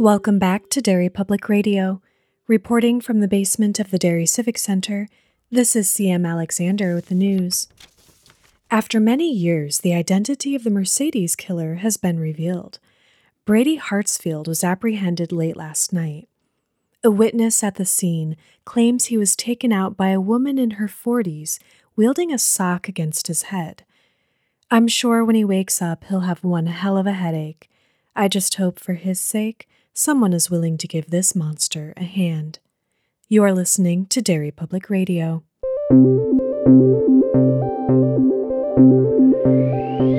Welcome back to Derry Public Radio. Reporting from the basement of the Derry Civic Center, this is CM Alexander with the news. After many years, the identity of the Mercedes killer has been revealed. Brady Hartsfield was apprehended late last night. A witness at the scene claims he was taken out by a woman in her 40s wielding a sock against his head. I'm sure when he wakes up, he'll have one hell of a headache. I just hope for his sake, someone is willing to give this monster a hand. You are listening to Derry Public Radio.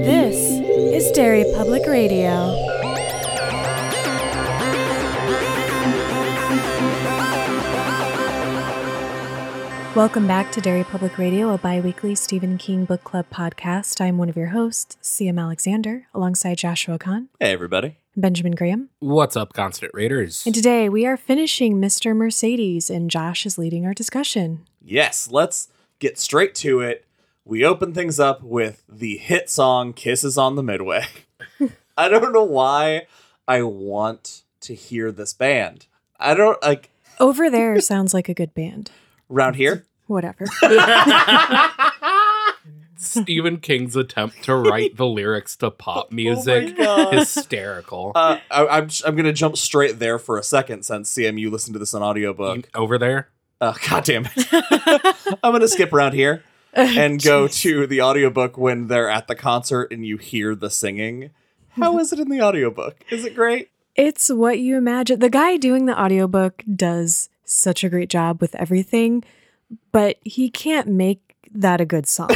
This is Derry Public Radio. Welcome back to Derry Public Radio, a bi weekly Stephen King Book Club podcast. I'm one of your hosts, CM Alexander, alongside Joshua Kahn Hey, everybody. Benjamin Graham. What's up, Constant Readers? And today we are finishing Mr. Mercedes, and Josh is leading our discussion. Yes, let's get straight to it. We open things up with the hit song Kisses on the Midway. I don't know why I want to hear this band. I don't like Over there sounds like a good band. around here. Whatever. Stephen King's attempt to write the lyrics to pop music. God. Hysterical. Uh, I, I'm I'm gonna jump straight there for a second since CMU listened to this on audiobook. Over there? Uh, God damn it! I'm gonna skip around here and go to the audiobook when they're at the concert and you hear the singing. How is it in the audiobook? Is it great? It's what you imagine. The guy doing the audiobook does such a great job with everything, but he can't make that a good song.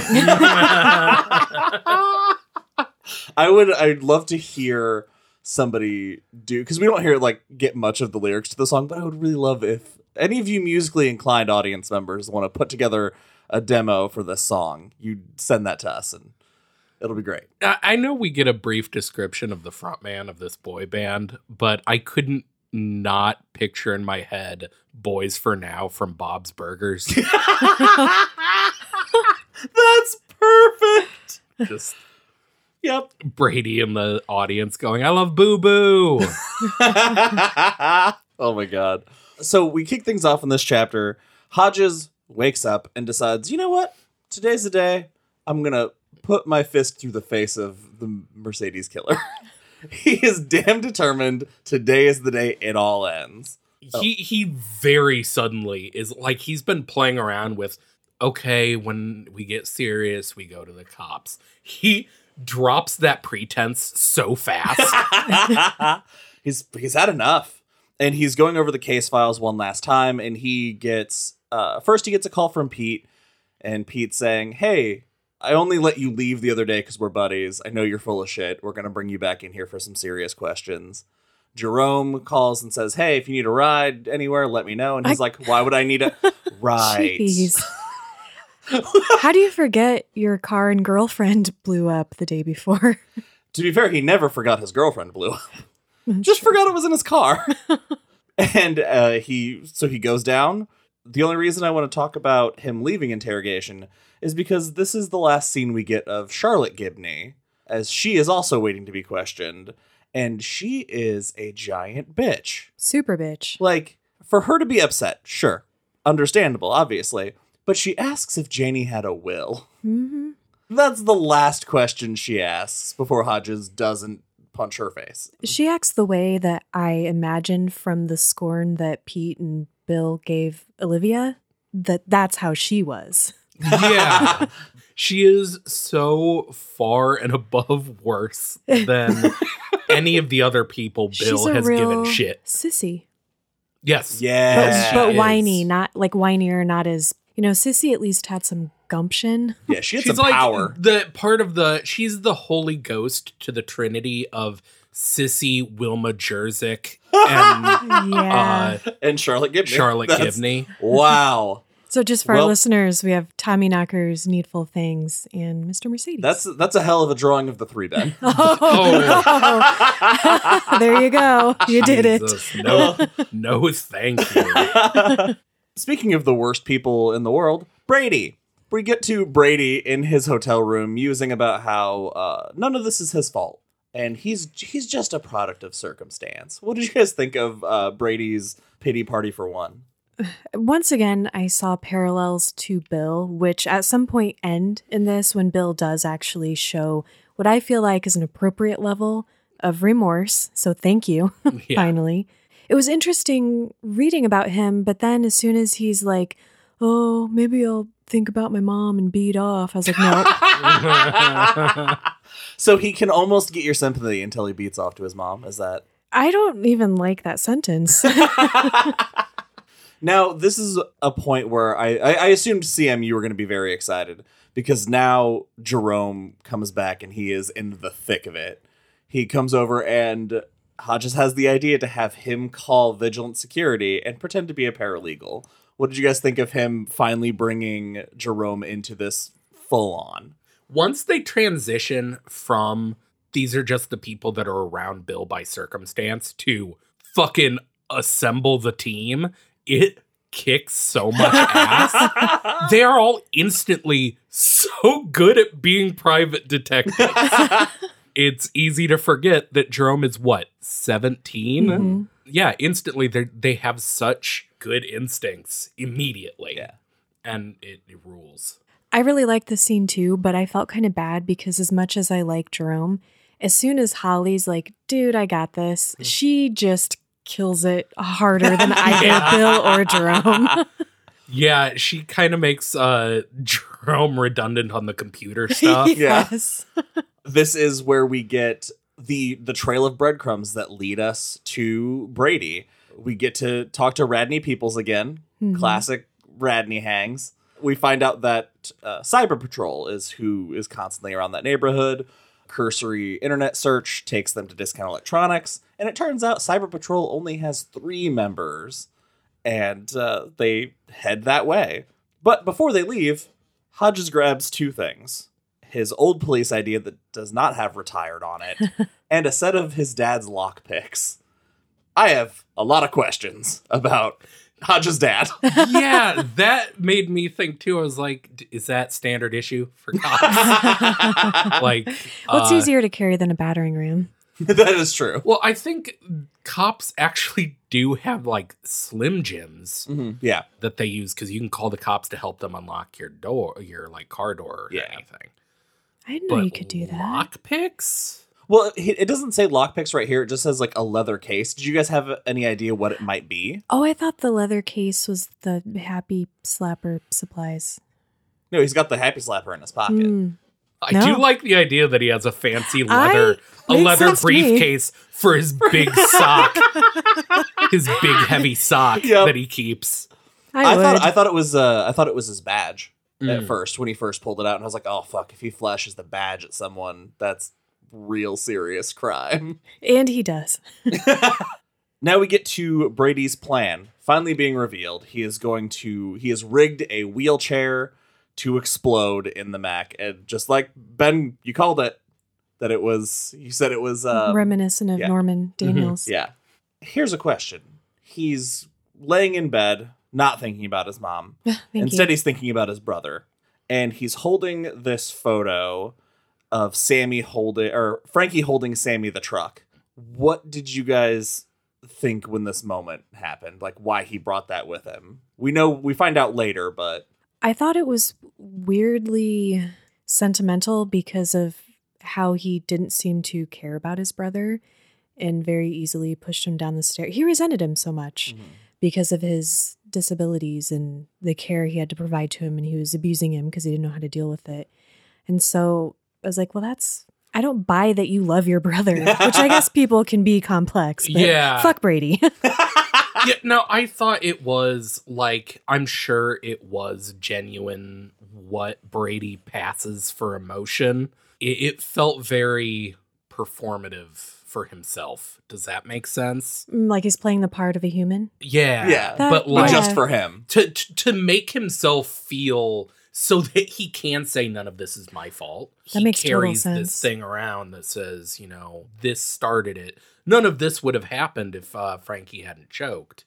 I would. I'd love to hear somebody do because we don't hear like get much of the lyrics to the song, but I would really love if any of you musically inclined audience members want to put together a demo for this song. You send that to us, and it'll be great. I I know we get a brief description of the frontman of this boy band, but I couldn't not picture in my head Boyz 4 Now from Bob's Burgers. That's perfect. Just Yep. Brady in the audience going, I love Boo Boo. oh my god. So we kick things off in this chapter. Hodges wakes up and decides, you know what? Today's the day. I'm gonna put my fist through the face of the Mercedes killer. he is damn determined. Today is the day it all ends. he he very suddenly is like he's been playing around with okay when we get serious we go to the cops he drops that pretense so fast he's he's had enough. And he's going over the case files one last time, and he gets uh, first he gets a call from Pete, and Pete's saying, "Hey, I only let you leave the other day because we're buddies. I know you're full of shit. We're gonna bring you back in here for some serious questions." Jerome calls and says, "Hey, if you need a ride anywhere, let me know." And he's I- like, "Why would I need a ride?" How do you forget your car and girlfriend blew up the day before? To be fair, he never forgot his girlfriend blew up. Just forgot it was in his car. and uh, he so he goes down. The only reason I want to talk about him leaving interrogation is because this is the last scene we get of Charlotte Gibney, as she is also waiting to be questioned, and she is a giant bitch. Super bitch. Like, for her to be upset, sure, understandable, obviously, but she asks if Janey had a will. hmm That's the last question she asks before Hodges doesn't punch her face. She acts the way that I imagined from the scorn that Pete and Bill gave Olivia. That that's how she was. Yeah she is so far and above worse than any of the other people bill She's a has real given shit sissy, yes but, Yeah. she but is. whiny, not like whinier, not as you know. Sissy at least had some gumption. Yeah, she had she's some like power. the part of the she's the holy ghost to the trinity of sissy wilma jerzyck and Yeah. uh And Charlotte Gibney. charlotte That's- gibney Wow. So just for our listeners, we have Tommyknockers Needful Things and Mr. Mercedes. That's that's a hell of a drawing of the three Ben. Oh, there you go. You did it. Jesus, no no thank you Speaking of the worst people in the world, Brady. We get to Brady in his hotel room musing about how uh, none of this is his fault. and he's he's just a product of circumstance. What did you guys think of uh, Brady's pity party for one? Once again, I saw parallels to Bill, which at some point end in this when Bill does actually show what I feel like is an appropriate level of remorse. So thank you, Yeah. finally. It was interesting reading about him, but then as soon as he's like, oh, maybe I'll think about my mom and beat off, I was like, no. so he can almost get your sympathy until he beats off to his mom. Is that I don't even like that sentence. Now? This is a point where I I, I assumed CM you were going to be very excited because now Jerome comes back and he is in the thick of it. He comes over and Hodges has the idea to have him call Vigilant Security and pretend to be a paralegal. What did you guys think of him finally bringing Jerome into this full on? Once they transition from these are just the people that are around Bill by circumstance to fucking assemble the team, it kicks so much ass. they are all instantly so good at being private detectives. it's easy to forget that Jerome is what, 17? Mhm. Yeah, instantly they they have such good instincts immediately. Yeah. And it, it rules. I really liked the scene too, but I felt kind of bad because as much as I like Jerome, as soon as Holly's like, dude, I got this, she just kills it harder than either Yeah. Bill or Jerome. Yeah, she kind of makes uh Jerome redundant on the computer stuff. Yeah. yes. this is where we get the the trail of breadcrumbs that lead us to Brady. We get to talk to Radney Peoples again. Mhm. Classic Radney hangs. We find out that uh, Cyber Patrol is who is constantly around that neighborhood. Cursory internet search takes them to Discount Electronix, and it turns out Cyber Patrol only has three members, and uh, they head that way. But before they leave, Hodges grabs two things his old police idea that does not have retired on it, and a set of his dad's lockpicks. I have a lot of questions about Hodges' dad. yeah, that made me think too. I was like, is that standard issue for cops? like, What's uh, easier to carry than a battering ram? that is true. Well, I think cops actually do have like Slim Jims Yeah. that they use because you can call the cops to help them unlock your door, your like car door or Yeah. anything. I didn't know you could do that. Lockpicks? Well, it it doesn't say lockpicks right here. It just says like a leather case. Did you guys have any idea what it might be? Oh, I thought the leather case was the happy slapper supplies. No, he's got the happy slapper in his pocket. Mm. I No. do like the idea that he has a fancy leather, a leather sense me. briefcase for his big sock, his big heavy sock Yep. that he keeps. I, I, thought I thought it was uh, I thought it was his badge at Mm. first when he first pulled it out, and I was like, oh fuck, if he flashes the badge at someone, that's real serious crime. and he does. Now we get to Brady's plan finally being revealed. He is going to he has rigged a wheelchair to explode in the Mac, and just like Ben, you called it that it was. You said it was. Um, Reminiscent of yeah. Norman Daniels. yeah. Here's a question. He's laying in bed, not thinking about his mom. Instead, you. he's thinking about his brother, and he's holding this photo of Sammy holding or Frankie holding Sammy the truck. What did you guys think when this moment happened? Like why he brought that with him? We know we find out later, but I thought it was weirdly sentimental because of how he didn't seem to care about his brother and very easily pushed him down the stair. He resented him so much mm-hmm. because of his disabilities and the care he had to provide to him and he was abusing him because he didn't know how to deal with it. And so I was like, well that's I don't buy that you love your brother, which I guess people can be complex. But Yeah. Fuck Brady. yeah, no, I thought it was like I'm sure it was genuine what Brady passes for emotion. It, it felt very performative for himself. Does that make sense? Mm, like he's playing the part of a human. Yeah, Yeah. That- but but like just for him. to, to to make himself feel so that he can say none of this is my fault. That he makes total carries sense. this thing around that says, you know, this started it. None of this would have happened if uh, Frankie hadn't choked.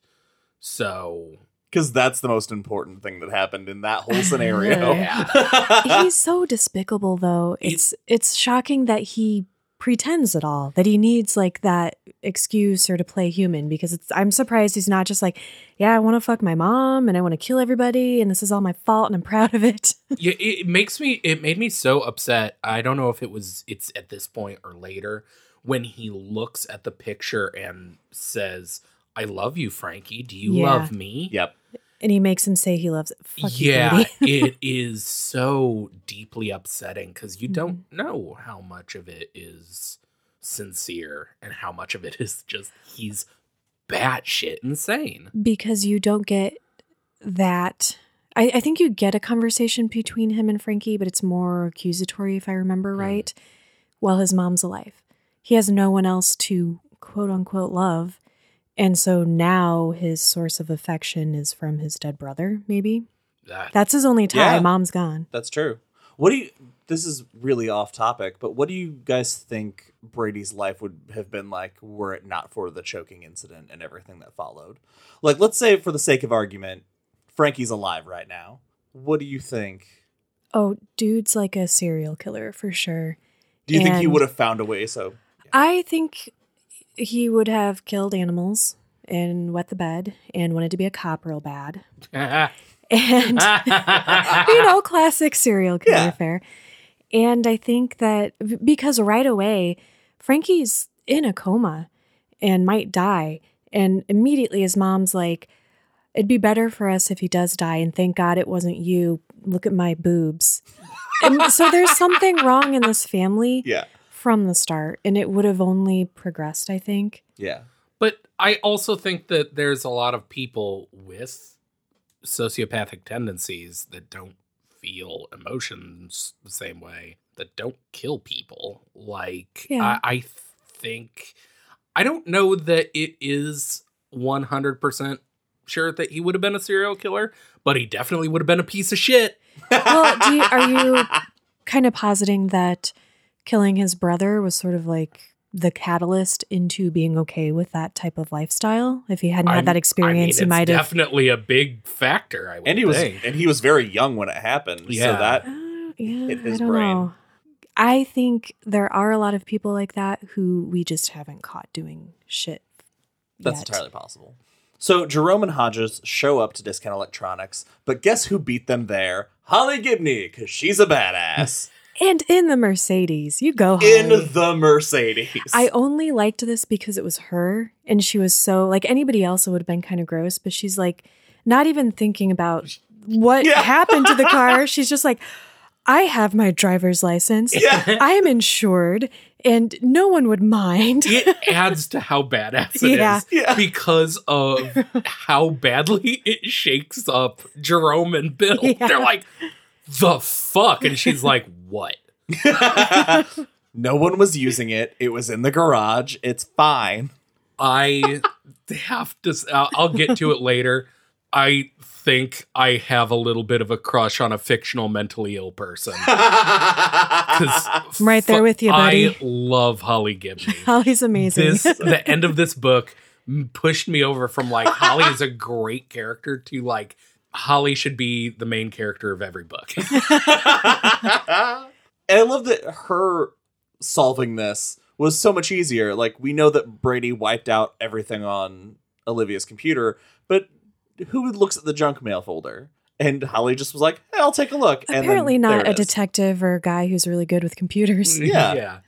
So Because that's the most important thing that happened in that whole scenario. He's so despicable though it's it's shocking that he pretends at all that he needs like that excuse or to play human because it's I'm surprised he's not just like, yeah, I want to fuck my mom and I want to kill everybody and this is all my fault and I'm proud of it. yeah, it makes me it made me so upset. I don't know if it was it's at this point or later when he looks at the picture and says, "I love you, Frankie. Do you Yeah. love me?" Yep. And he makes him say he loves it. Fuck yeah, it is so deeply upsetting because you don't Mm-hmm. know how much of it is sincere and how much of it is just he's batshit insane. because you don't get that. I, I think you get a conversation between him and Frankie, but it's more accusatory, if I remember Hmm. right, while his mom's alive. He has no one else to quote unquote love. And so now his source of affection is from his dead brother, maybe. That, That's his only tie. Yeah. Mom's gone. That's true. What do you? This is really off topic, but what do you guys think Brady's life would have been like were it not for the choking incident and everything that followed? Like, let's say, for the sake of argument, Frankie's alive right now. What do you think? Oh, dude's like a serial killer for sure. Do you think he would have found a way? So, I think he would have killed animals and wet the bed and wanted to be a cop real bad. And you know, classic serial killer Yeah. affair. And I think that because right away, Frankie's in a coma and might die. And immediately his mom's like, it'd be better for us if he does die. And thank God it wasn't you. Look at my boobs. and so there's something wrong in this family yeah, from the start. And it would have only progressed, I think. yeah, But I also think that there's a lot of people with sociopathic tendencies that don't feel emotions the same way, that don't kill people. Like, Yeah. I, I think, I don't know that it is 100% sure that he would have been a serial killer, but he definitely would have been a piece of shit. Well, do you, are you kind of positing that killing his brother was sort of like the catalyst into being okay with that type of lifestyle? If he hadn't I'm- had that experience, I mean, he might have. definitely a big factor. I would and he was and he was very young when it happened. So Yeah. that Uh, yeah, hit I his don't brain. know. I think there are a lot of people like that who we just haven't caught doing shit. That's yet. entirely possible. So Jerome and Hodges show up to Discount Electronix, but guess who beat them there? Holly Gibney, because she's a badass. And in the Mercedes, you go. in the Mercedes. I only liked this because it was her, and she was so like anybody else it would have been kind of gross, but she's like not even thinking about what Yeah. happened to the car. She's just like, I have my driver's license. Yeah. I am insured, and no one would mind. it adds to how badass it is Yeah. Yeah. because of how badly it shakes up Jerome and Bill. Yeah. They're like, the fuck? And she's like, what? no one was using it. It was in the garage. It's fine. I have to, s- I'll, I'll get to it later. I think I have a little bit of a crush on a fictional mentally ill person. Because I'm right there with you, buddy. I love Holly Gibney. Holly's amazing. this the end of this book pushed me over from like Holly is a great character to like Holly should be the main character of every book. And I love that her solving this was so much easier. Like we know that Brady wiped out everything on Olivia's computer, but who looks at the junk mail folder? And Holly just was like, hey, "I'll take a look." And Apparently, not a it is. detective or a guy who's really good with computers. Yeah. yeah.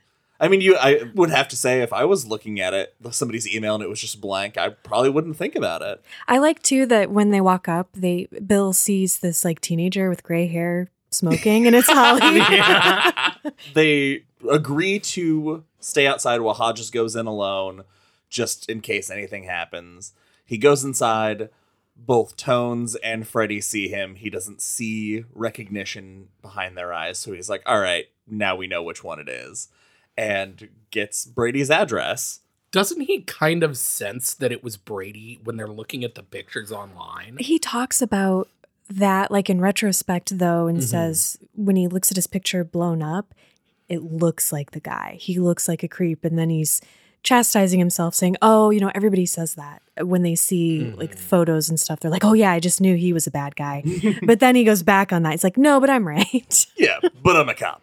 I mean, you. I would have to say, if I was looking at it, somebody's email and it was just blank, I probably wouldn't think about it. I like too that when they walk up, they Bill sees this like teenager with gray hair smoking, and it's Holly. Yeah. They agree to stay outside while Hodges goes in alone, just in case anything happens. He goes inside. Both Tones and Freddi see him. He doesn't see recognition behind their eyes, so he's like, "All right, now we know which one it is," and gets Brady's address. Doesn't he kind of sense that it was Brady when they're looking at the pictures online? he talks about that like in retrospect though, and Mhm. says when he looks at his picture blown up, it looks like the guy. He looks like a creep, and then he's chastising himself, saying, "Oh, you know, everybody says that when they see like Mhm. photos and stuff. They're like, oh yeah, I just knew he was a bad guy." but then he goes back on that. He's like, no, but I'm right. Yeah, but I'm a cop.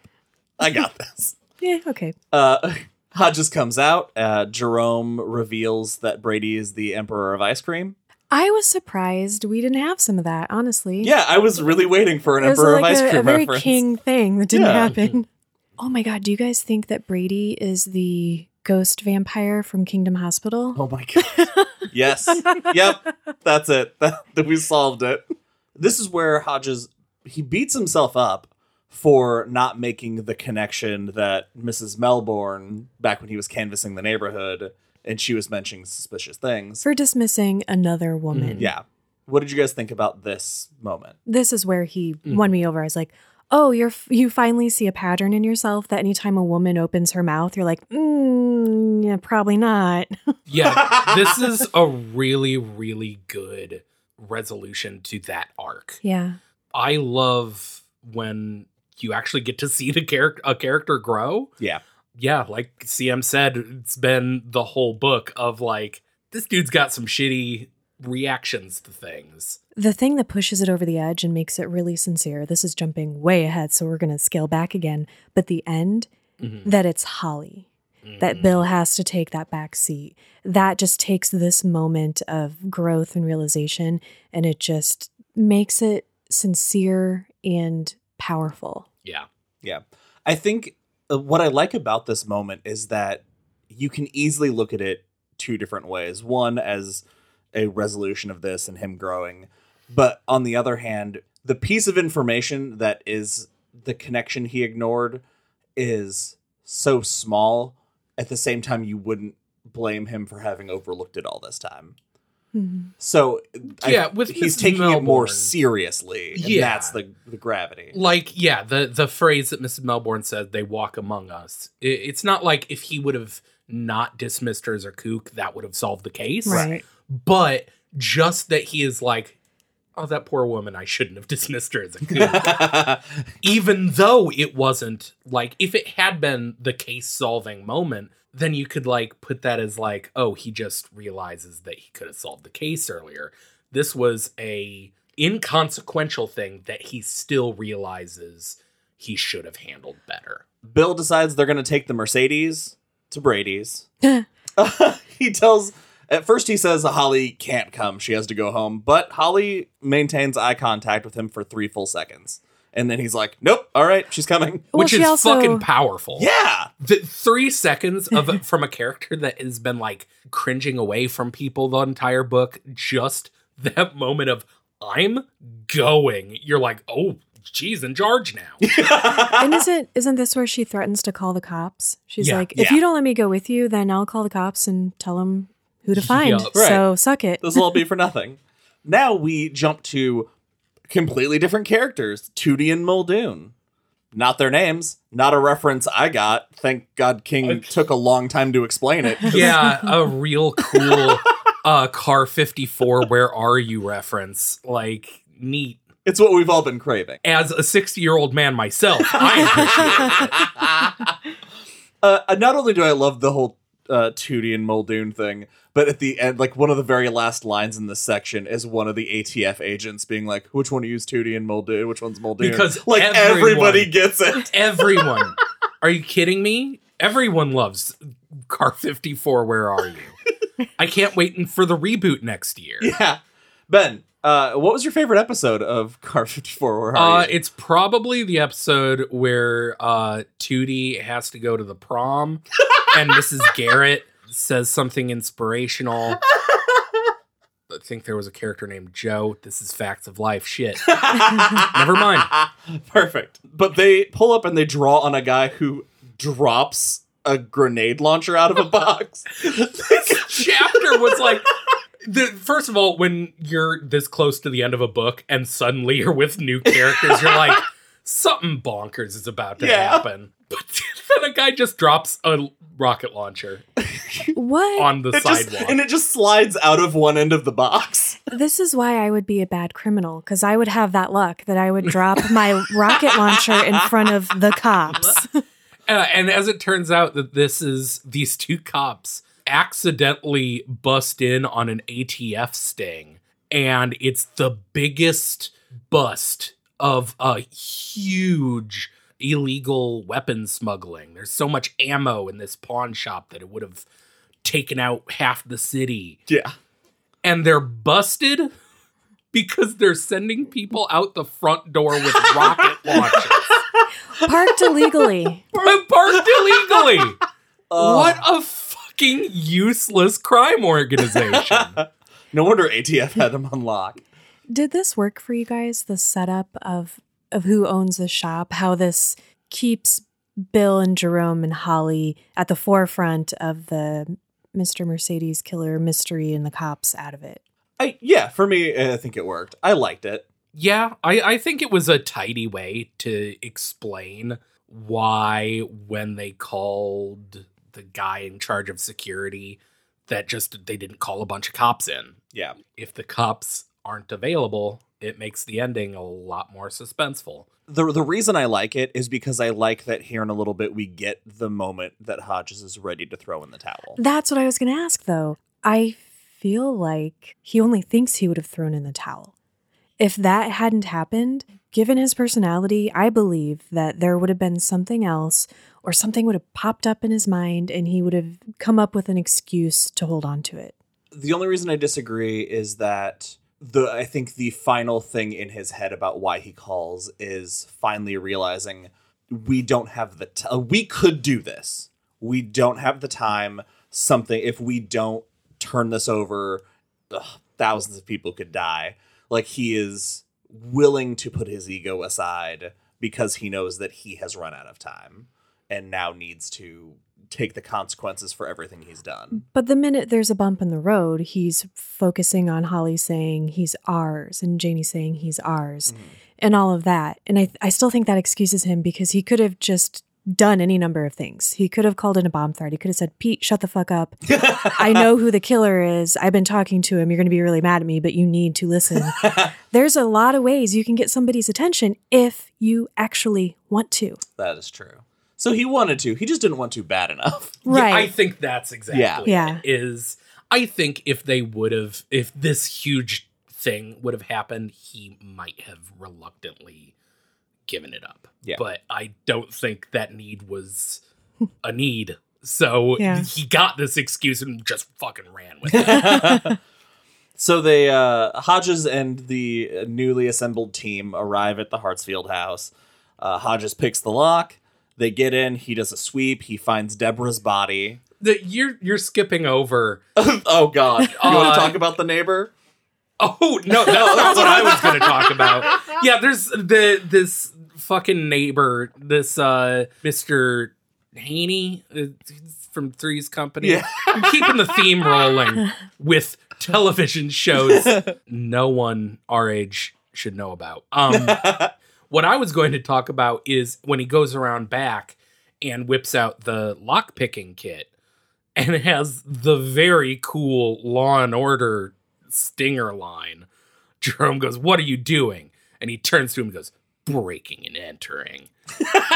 I got this. Yeah, okay. Uh, Hodges comes out. Uh, Jerome reveals that Brady is the Emperor of Ice Cream. I was surprised we didn't have some of that, honestly. Yeah, I was really waiting for an it Emperor like of Ice a, Cream a very reference. king thing that didn't Yeah. happen. Oh my god, do you guys think that Brady is the ghost vampire from Kingdom Hospital? Oh my god. yes. Yep. That's it. That we solved it. This is where Hodges he beats himself up for not making the connection that Mrs. Melbourne back when he was canvassing the neighborhood and she was mentioning suspicious things. For dismissing another woman. Yeah. What did you guys think about this moment? This is where he Mm. won me over. I was like, "Oh, you're you finally see a pattern in yourself that anytime a woman opens her mouth, you're like, mm, yeah, probably not." Yeah, this is a really, really good resolution to that arc. yeah. I love when you actually get to see the character a character grow. Yeah. Yeah, like CM said, it's been the whole book of like this dude's got some shitty reactions to things. The thing that pushes it over the edge and makes it really sincere. This is jumping way ahead, so we're going to scale back again. But the end, Mhm. that it's Holly. that Mhm. Bill has to take that back seat. That just takes this moment of growth and realization and it just makes it sincere and powerful. Yeah. Yeah. I think uh, what I like about this moment is that you can easily look at it two different ways. One as a resolution of this and him growing, but on the other hand, the piece of information that is the connection he ignored is so small. At the same time, you wouldn't blame him for having overlooked it all this time. So I- Yeah, with he's Mrs. taking it more seriously. And Yeah. that's the the gravity. Like, yeah, the the phrase that Mrs. Melbourne said, "They walk among us." i- it's not like if he would have not dismissed her as a kook, that would have solved the case. Right. But just that he is like, "Oh, that poor woman, I shouldn't have dismissed her as a kook," even though it wasn't like if it had been the case solving moment. Then you could like put that as like, oh, he just realizes that he could have solved the case earlier. This was a inconsequential thing that he still realizes he should have handled better. Bill decides they're going to take the Mercedes to Brady's. he tells, at first, he says Holly can't come. She has to go home. But Holly maintains eye contact with him for three full seconds. And then he's like, nope, all right, she's coming. Well, which she is also- fucking powerful. Yeah. The three seconds of from a character that has been like cringing away from people the entire book, just that moment of I'm going. You're like, oh, she's in charge now. and isn't isn't this where she threatens to call the cops? She's Yeah. like, if Yeah. you don't let me go with you, then I'll call the cops and tell them who to find. Yeah. Right. So suck it. This will all be for nothing. Now we jump to completely different characters Toody and Muldoon. Not their names, not a reference I got. Thank God King Okay. took a long time to explain it. yeah, a real cool uh car 54 where are you reference. Like neat. It's what we've all been craving. As a 60-year-old man myself, I appreciate it. uh, not only do I love the whole uh, Toody and Muldoon thing, but at the end, like one of the very last lines in this section is one of the ATF agents being like, "Which one to use Toody and Muldoon? Which one's Muldoon?" Because like everyone- everybody gets it. Everyone. Are you kidding me? Everyone loves Car 54. Where are you? I can't wait for the reboot next year. yeah, Ben. Uh, what was your favorite episode of Car 54? Where are Uh, you? it's probably the episode where uh, Tootie has to go to the prom and Mrs. Garrett says something inspirational. I think there was a character named Joe. This is facts of life. Shit. Never mind. Perfect. But they pull up and they draw on a guy who drops a grenade launcher out of a box. This chapter was like the first of all when you're this close to the end of a book and suddenly you're with new characters you're like something bonkers is about to Yeah. happen but then a guy just drops a rocket launcher What? on the It just- sidewalk and it just slides out of one end of the box. This is why I would be a bad criminal because I would have that luck that I would drop my rocket launcher in front of the cops. Uh, and as it turns out that this is these two cops accidentally bust in on an ATF sting and it's the biggest bust of a huge illegal weapon smuggling. There's so much ammo in this pawn shop that it would have taken out half the city. Yeah. And they're busted because they're sending people out the front door with rocket launchers. Parked illegally. Parked illegally. Oh. What a fucking useless crime organization. No wonder ATF had them on lock. Did this work for you guys? The setup of of who owns the shop, how this keeps Bill and Jerome and Holly at the forefront of the Mr. Mercedes killer mystery and the cops out of it. I yeah, for me, I think it worked. I liked it. Yeah, I, I think it was a tidy way to explain why when they called the guy in charge of security that just they didn't call a bunch of cops in. Yeah. If the cops aren't available, it makes the ending a lot more suspenseful. The the reason I like it is because I like that here in a little bit we get the moment that Hodges is ready to throw in the towel. That's what I was going to ask, though. I feel like he only thinks he would have thrown in the towel. If that hadn't happened, given his personality, I believe that there would have been something else or something would have popped up in his mind and he would have come up with an excuse to hold on to it. The only reason I disagree is that the I think the final thing in his head about why he calls is finally realizing we don't have the t- uh, we could do this. We don't have the time. Something if we don't turn this over, ugh, thousands of people could die. Like he is willing to put his ego aside because he knows that he has run out of time and now needs to take the consequences for everything he's done. But the minute there's a bump in the road, he's focusing on Holly saying he's ours and Janey saying he's ours mm-hmm. and all of that. And I, I still think that excuses him because he could have just done any number of things. He could have called in a bomb threat. He could have said, Pete, shut the fuck up. I know who the killer is. I've been talking to him. You're going to be really mad at me, but you need to listen. There's a lot of ways you can get somebody's attention if you actually want to. That is true. So he wanted to. He just didn't want to bad enough. Right. Yeah, I think that's exactly Yeah. Yeah. Is I think if they would have if this huge thing would have happened, he might have reluctantly given it up. Yeah. But I don't think that need was a need. So Yeah. he got this excuse and just fucking ran with it. So they uh Hodges and the newly assembled team arrive at the Hartsfield house. Uh, Hodges picks the lock. They get in. He does a sweep. He finds Deborah's body. The- you're you're skipping over. oh God! You want Uh, to talk about the neighbor? Oh no, no, that's what I was going to talk about. Yeah, there's the this fucking neighbor, this uh Mr. Haney uh, from Three's Company. Yeah. I'm keeping the theme rolling with television shows no one our age should know about. Um what I was going to talk about is when he goes around back and whips out the lock picking kit and has the very cool Law and Order stinger line. Jerome goes, "What are you doing?" And he turns to him and goes, "Breaking and entering."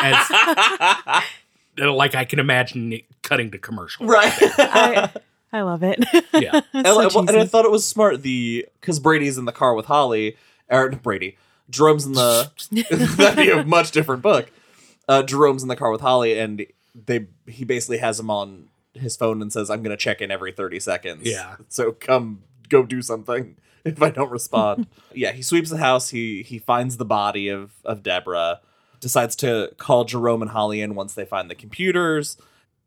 As, like I can imagine it cutting to commercial. right. I, I love it. Yeah. and, So I- and I thought it was smart. The because Brady's in the car with Holly, or Brady, Jerome's in the that'd be a much different book. Uh, Jerome's in the car with Holly, and they he basically has him on his phone and says, "I'm going to check in every 30 seconds." Yeah. So come go do something if I don't respond. yeah. He sweeps the house. He he finds the body of of Deborah. Decides to call Jerome and Holly in once they find the computers.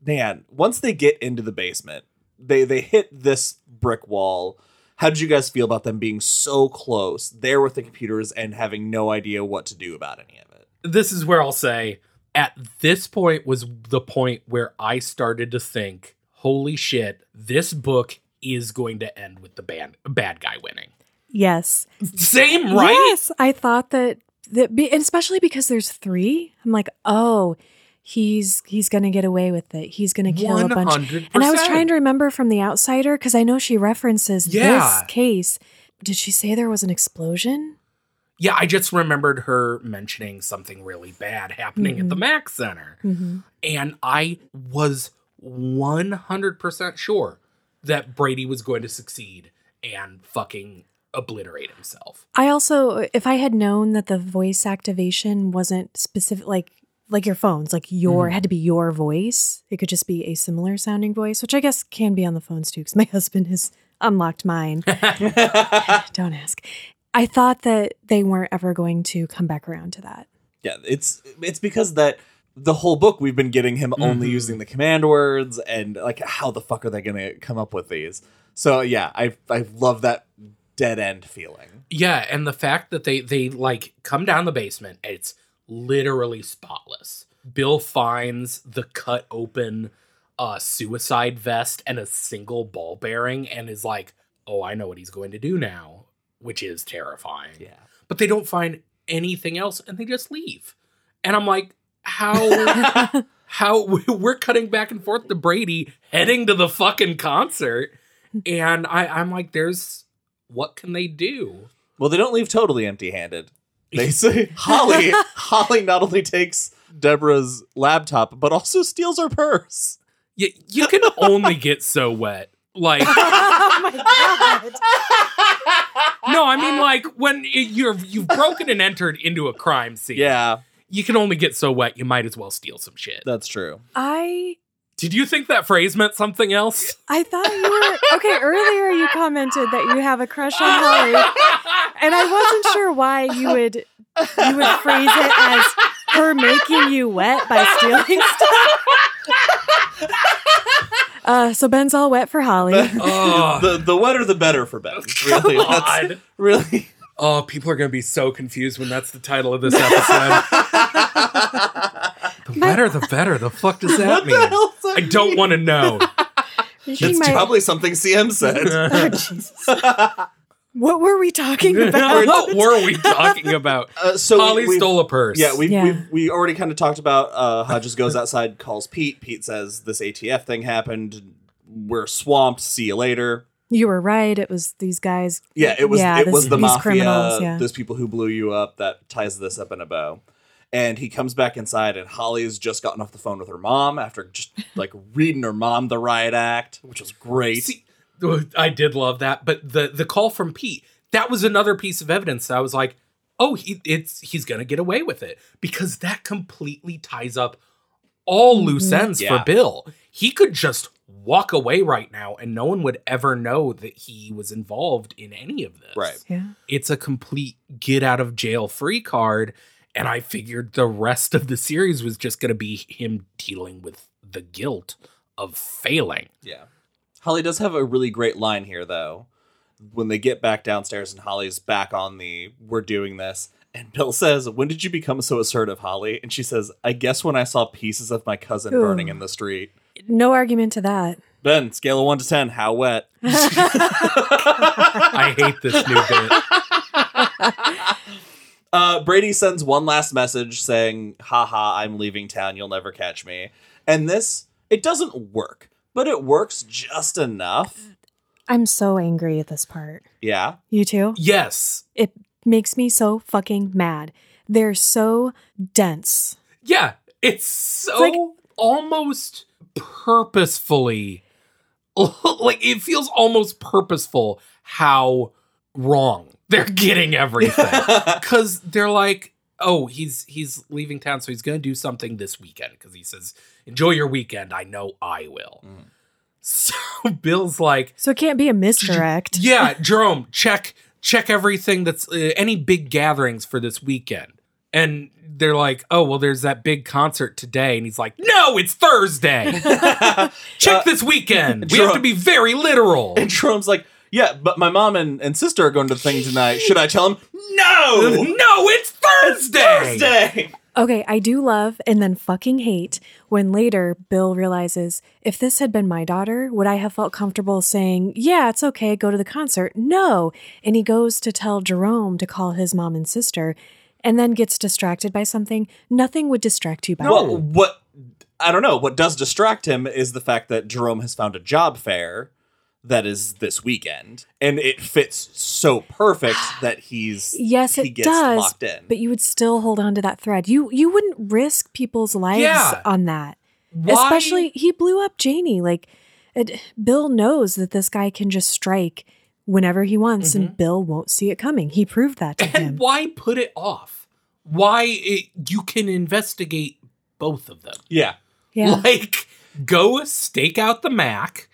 Man, once they get into the basement, they they hit this brick wall. How did you guys feel about them being so close there with the computers and having no idea what to do about any of it? This is where I'll say at this point was the point where I started to think, "Holy shit, this book is going to end with the bad bad guy winning." yes. Same, right? Yes. I thought that, that be, especially because there's three, I'm like, oh, he's he's gonna get away with it. He's gonna kill a bunch. 100%. And I was trying to remember from The Outsider because I know she references Yeah. this case. Did she say there was an explosion? Yeah, I just remembered her mentioning something really bad happening at the Mac Center. Mm-hmm. And I was 100% sure that Brady was going to succeed and fucking obliterate himself. I also, if I had known that the voice activation wasn't specific, like like your phones, like your Mhm. had to be your voice. It could just be a similar sounding voice, which I guess can be on the phones too, because my husband has unlocked mine. Don't ask. I thought that they weren't ever going to come back around to that. Yeah, it's it's because that the whole book we've been getting him only Mhm. using the command words and like how the fuck are they to come up with these? So yeah, I I love that dead end feeling. Yeah, and the fact that they they like come down the basement, it's literally spotless. Bill finds the cut open uh suicide vest and a single ball bearing and is like, "Oh, I know what he's going to do now," which is terrifying. Yeah. But they don't find anything else and they just leave. And I'm like, "How how we're cutting back and forth to Brady heading to the fucking concert." And I I'm like, "There's what can they do?" Well, they don't leave totally empty-handed. They say Holly Holly not only takes Deborah's laptop but also steals her purse. You, you can only get so wet. Like, oh my god! no, I mean, like when y- you're you've broken and entered into a crime scene. Yeah, you can only get so wet. You might as well steal some shit. that's true. I Did you think that phrase meant something else? I thought you were okay. Earlier, you commented that you have a crush on Holly, and I wasn't sure why you would you would phrase it as her making you wet by stealing stuff. Uh, so Ben's all wet for Holly. Oh, the the wetter the better for Ben. Really, that's God. really. Oh, people are gonna be so confused when that's the title of this episode. the better, the better. The fuck does that What mean? the hell? does that I don't want to know. Making It's my- probably something CM said. Oh, Jesus. What were we talking about? what were we talking about? Uh, so we- Holly we've- stole a purse. Yeah, we Yeah. we we already kind of talked about. Uh, Hodges goes outside, calls Pete. Pete says this ATF thing happened. We're swamped. See you later. You were right. It was these guys. Yeah, it was Yeah, it this- was the these mafia, criminals, yeah. those people who blew you up. That ties this up in a bow. And he comes back inside, and Holly's just gotten off the phone with her mom after just like reading her mom the riot act, which was great. See, I did love that, but the the call from Pete that was another piece of evidence. I was like, oh, he it's he's gonna get away with it because that completely ties up all loose mm-hmm. ends Yeah. for Bill. He could just walk away right now, and no one would ever know that he was involved in any of this. Right. Yeah. It's a complete get out of jail free card, and I figured the rest of the series was just gonna be him dealing with the guilt of failing. Yeah. Holly does have a really great line here, though. When they get back downstairs and Holly's back on the we're doing this, and Bill says, When did you become so assertive, Holly? And she says, I guess when I saw pieces of my cousin Ooh. burning in the street. No argument to that. Ben, scale of one to ten, how wet? I hate this new bit. Uh, Brady sends one last message saying, haha, I'm leaving town, you'll never catch me. And this, it doesn't work, but it works just enough. I'm so angry at this part. Yeah. You too? Yes. It makes me so fucking mad. They're so dense. Yeah. It's so like- almost purposefully like it feels almost purposeful how wrong they're getting everything. Cause they're like, oh, he's he's leaving town, so he's gonna do something this weekend. Cause he says, Enjoy your weekend. I know I will. Mm. So Bill's like, So it can't be a misdirect. yeah, Jerome, check check everything that's uh, any big gatherings for this weekend. And they're like, "Oh, well there's that big concert today." And he's like, "No, it's Thursday. check Uh, this weekend. We have to be very literal." And Jerome's like, yeah, but my mom and, and sister are going to the thing tonight. Should I tell him? No! no, it's Thursday. Thursday! Okay, I do love and then fucking hate when later Bill realizes if this had been my daughter, would I have felt comfortable saying, Yeah, it's okay, go to the concert? No. And he goes to tell Jerome to call his mom and sister and then gets distracted by something. Nothing would distract you by Well, what, I don't know, what does distract him is the fact that Jerome has found a job fair that is this weekend. And it fits so perfect that he's, Yes, he it gets does. locked in. But you would still hold on to that thread. You you wouldn't risk people's lives Yeah. on that. Why- Especially he blew up Janey. Like it, Bill knows that this guy can just strike whenever he wants, and Bill won't see it coming. He proved that to Mm-hmm. And him. why put it off? Why it, you can investigate both of them. Yeah. Yeah. Like, go stake out the Mac,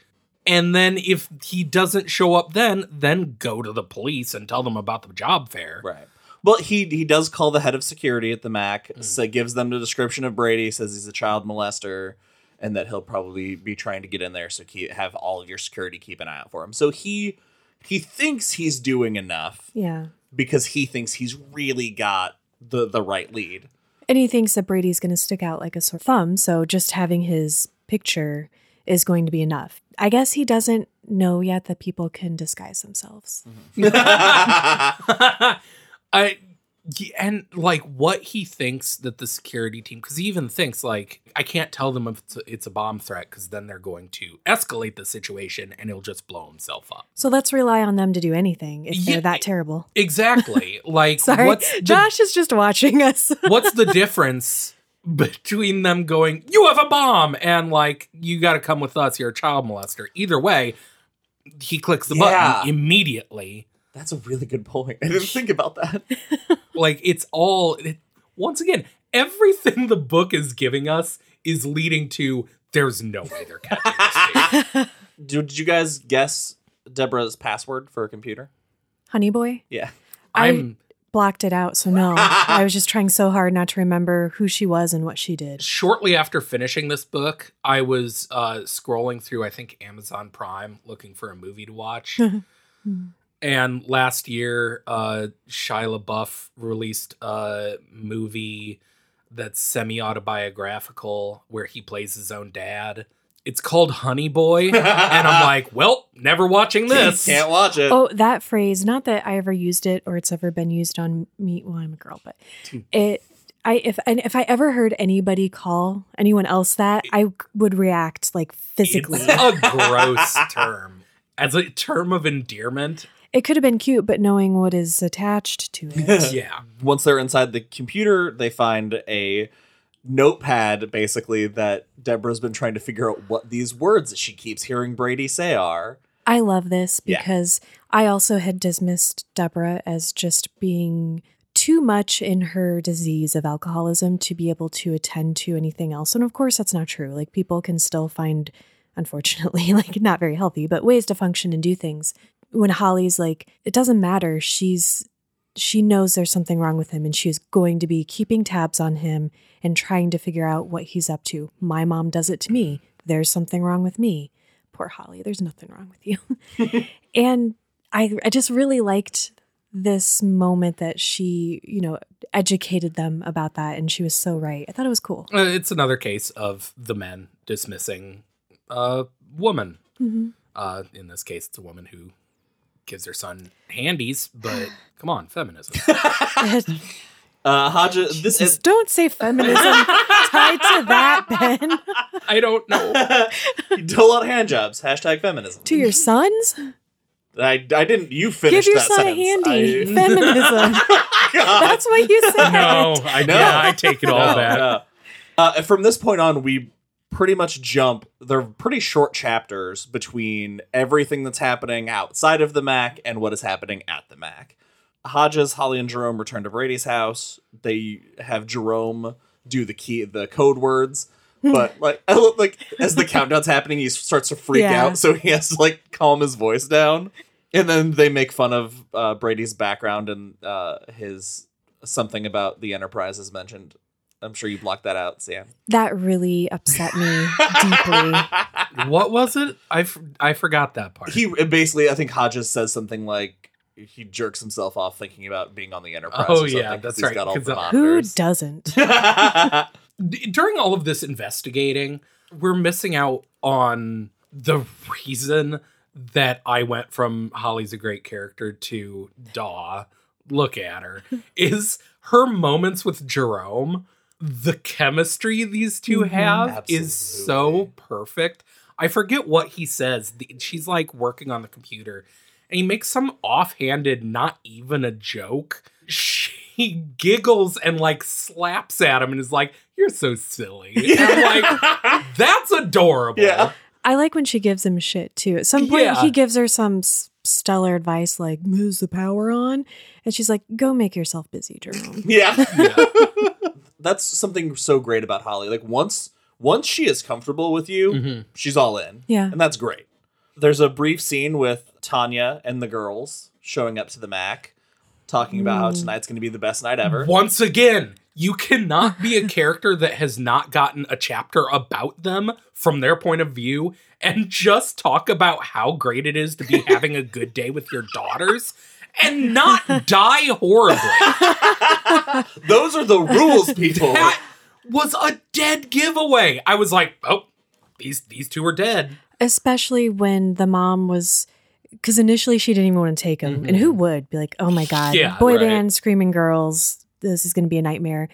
and then if he doesn't show up, then then go to the police and tell them about the job fair. Right. Well, he he does call the head of security at the Mac, Mm. so gives them the description of Brady, says he's a child molester, and that he'll probably be trying to get in there. So keep, have all of your security keep an eye out for him. So he he thinks he's doing enough yeah. because he thinks he's really got the the right lead. And he thinks that Brady's going to stick out like a sore thumb. So just having his picture is going to be enough. I guess he doesn't know yet that people can disguise themselves. Mm-hmm. I y- and like what he thinks that the security team because he even thinks like I can't tell them if it's a, it's a bomb threat because then they're going to escalate the situation and he'll just blow himself up. So let's rely on them to do anything if Yeah. they're that terrible. Exactly. Like Sorry, what's the, Josh is just watching us. what's the difference between them going you have a bomb and like you got to come with us you're a child molester. Either way, he clicks the Yeah. button immediately. That's a really good point. I didn't think about that. like it's all it, once again everything the book is giving us is leading to there's no way they're catching this dude. Did you guys guess Deborah's password for a computer? Honey boy, Yeah. I- i'm blocked it out. So no, I was just trying so hard not to remember who she was and what she did. shortly after finishing this book i was uh scrolling through i think amazon prime looking for a movie to watch and last year uh shia labeouf released a movie that's semi-autobiographical where he plays his own dad it's called honey boy and i'm like well never watching this Can't watch it. Oh, that phrase, not that I ever used it or it's ever been used on me. Well, I'm a girl, but hmm. it, I, if, and if I ever heard anybody call anyone else that, I would react like physically. It's a gross term. As a term of endearment. it could have been cute, but knowing what is attached to it. Yeah. Once they're inside the computer, they find a notepad basically that Deborah's been trying to figure out what these words that she keeps hearing Brady say are. I love this Yeah. because I also had dismissed Deborah as just being too much in her disease of alcoholism to be able to attend to anything else. And of course, that's not true. Like, people can still find, unfortunately, like not very healthy, but ways to function and do things. When Holly's like, it doesn't matter. She's, she knows there's something wrong with him and she's going to be keeping tabs on him and trying to figure out what he's up to. My mom does it to me. There's something wrong with me poor Holly, there's nothing wrong with you. and I I just really liked this moment that she, you know, educated them about that and she was so right. I thought it was cool. Uh, it's another case of the men dismissing a woman. Mhm. Uh, in this case, it's a woman who gives her son handies, but come on, feminism. Uh, Haja, this Just is. don't say feminism tied to that, Ben. I don't know. you do a lot of hand jobs. Hashtag feminism. to your sons? I, I didn't. You Give finished your that son a handy. I- Feminism. God. That's what you said. No, I, yeah, I take it all No, back. no. Uh, from this point on, we pretty much jump. They're pretty short chapters between everything that's happening outside of the Mac and what is happening at the Mac. Hodges, Holly, and Jerome return to Brady's house. They have Jerome do the key, the code words. But like, look like as the countdown's happening, he starts to freak Yeah. out, so he has to like calm his voice down. And then they make fun of uh, Brady's background and uh, his something about the Enterprise is mentioned. I'm sure you blocked that out, Sam. That really upset me deeply. What was it? I, f- I forgot that part. he basically, I think Hodges says something like he jerks himself off thinking about being on the Enterprise. Oh, or something, yeah, 'cause that's he's right, Got all 'cause, the Who doesn't? During all of this investigating, we're missing out on the reason that I went from Holly's a great character to Daw. Look at her. is her moments with Jerome. The chemistry these 2 Mhm. have is so perfect. I forget what he says. She's like working on the computer and he makes some offhanded, not even a joke. She giggles and like slaps at him and is like, You're so silly. And I'm like, That's adorable. Yeah. I like when she gives him shit too. At some point, Yeah. he gives her some stellar advice like, "Moves the power on," and she's like, "Go make yourself busy, Jerome." yeah. Yeah. that's something so great about Holly. Like once once she is comfortable with you, Mhm. she's all in. Yeah. And that's great. There's a brief scene with Tanya and the girls showing up to the Mac, talking about how tonight's going to be the best night ever. Once again, you cannot be a character that has not gotten a chapter about them from their point of view and just talk about how great it is to be having a good day with your daughters and not die horribly. Those are the rules, people. That was a dead giveaway. I was like, oh, these these two are dead. Especially when the mom was, because initially she didn't even want to take him. And who mm-hmm. would be like, oh my God, Yeah, boy right. band, screaming girls, this is going to be a nightmare.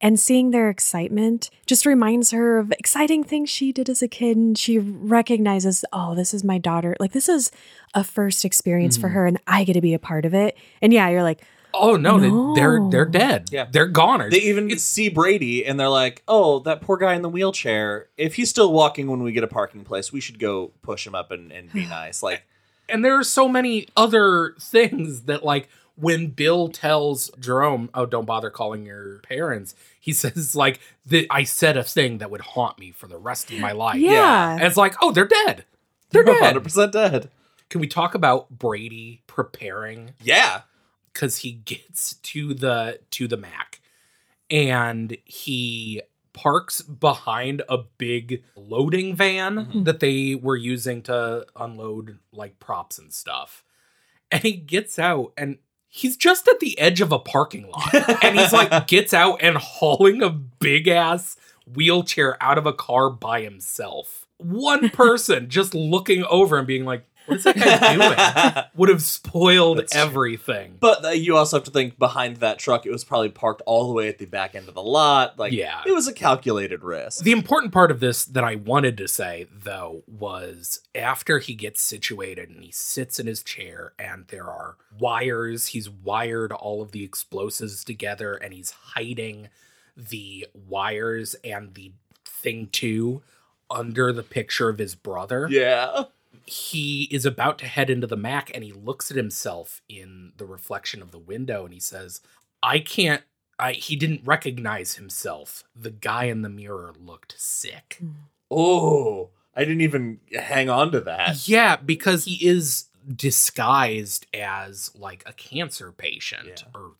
And seeing their excitement just reminds her of exciting things she did as a kid. And she recognizes, oh, this is my daughter. Like, this is a first experience for mm. her, and I get to be a part of it. And yeah, you're like, Oh no, No. They, they're they're dead. Yeah. they're goners. They even see Brady and they're like, "Oh, that poor guy in the wheelchair. If he's still walking when we get a parking place, we should go push him up and, and be nice." Like, and there are so many other things that like when bill tells jerome oh don't bother calling your parents he says like i said a thing that would haunt me for the rest of my life yeah. and it's like oh they're dead they're dead 100% dead. can we talk about brady preparing Yeah. because he gets to the to the mac and he parks behind a big loading van that they were using to unload like props and stuff and he gets out and he's just at the edge of a parking lot and he's like gets out and hauling a big ass wheelchair out of a car by himself. One person just looking over and being like what is that guy doing would have spoiled That's everything But uh, you also have to think behind that truck, it was probably parked all the way at the back end of the lot. Like, Yeah. it was a calculated risk. The important part of this that I wanted to say, though, was after he gets situated and he sits in his chair, and there are wires, he's wired all of the explosives together, and he's hiding the wires and the thing too under the picture of his brother. yeah. He is about to head into the Mac and he looks at himself in the reflection of the window and he says, I can't. I, he didn't recognize himself. The guy in the mirror looked sick. Hmm. Oh, I didn't even hang on to that. Yeah, because he is disguised as like a cancer patient Yeah. or,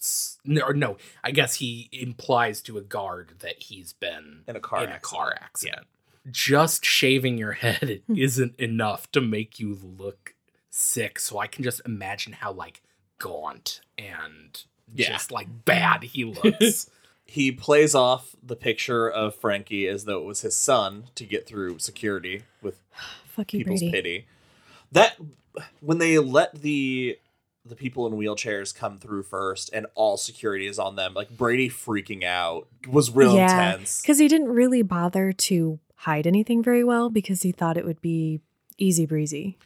no, or no, I guess he implies to a guard that he's been In a car in a car accident. Just shaving your head hmm. isn't enough to make you look sick. So I can just imagine how like gaunt and Yeah. just like bad he looks. He plays off the picture of Frankie as though it was his son to get through security with fuck you, people's Brady. pity. That when they let the the people in wheelchairs come through first and all security is on them, like Brady freaking out was real Yeah, intense. Because he didn't really bother to hide anything very well because he thought it would be easy breezy.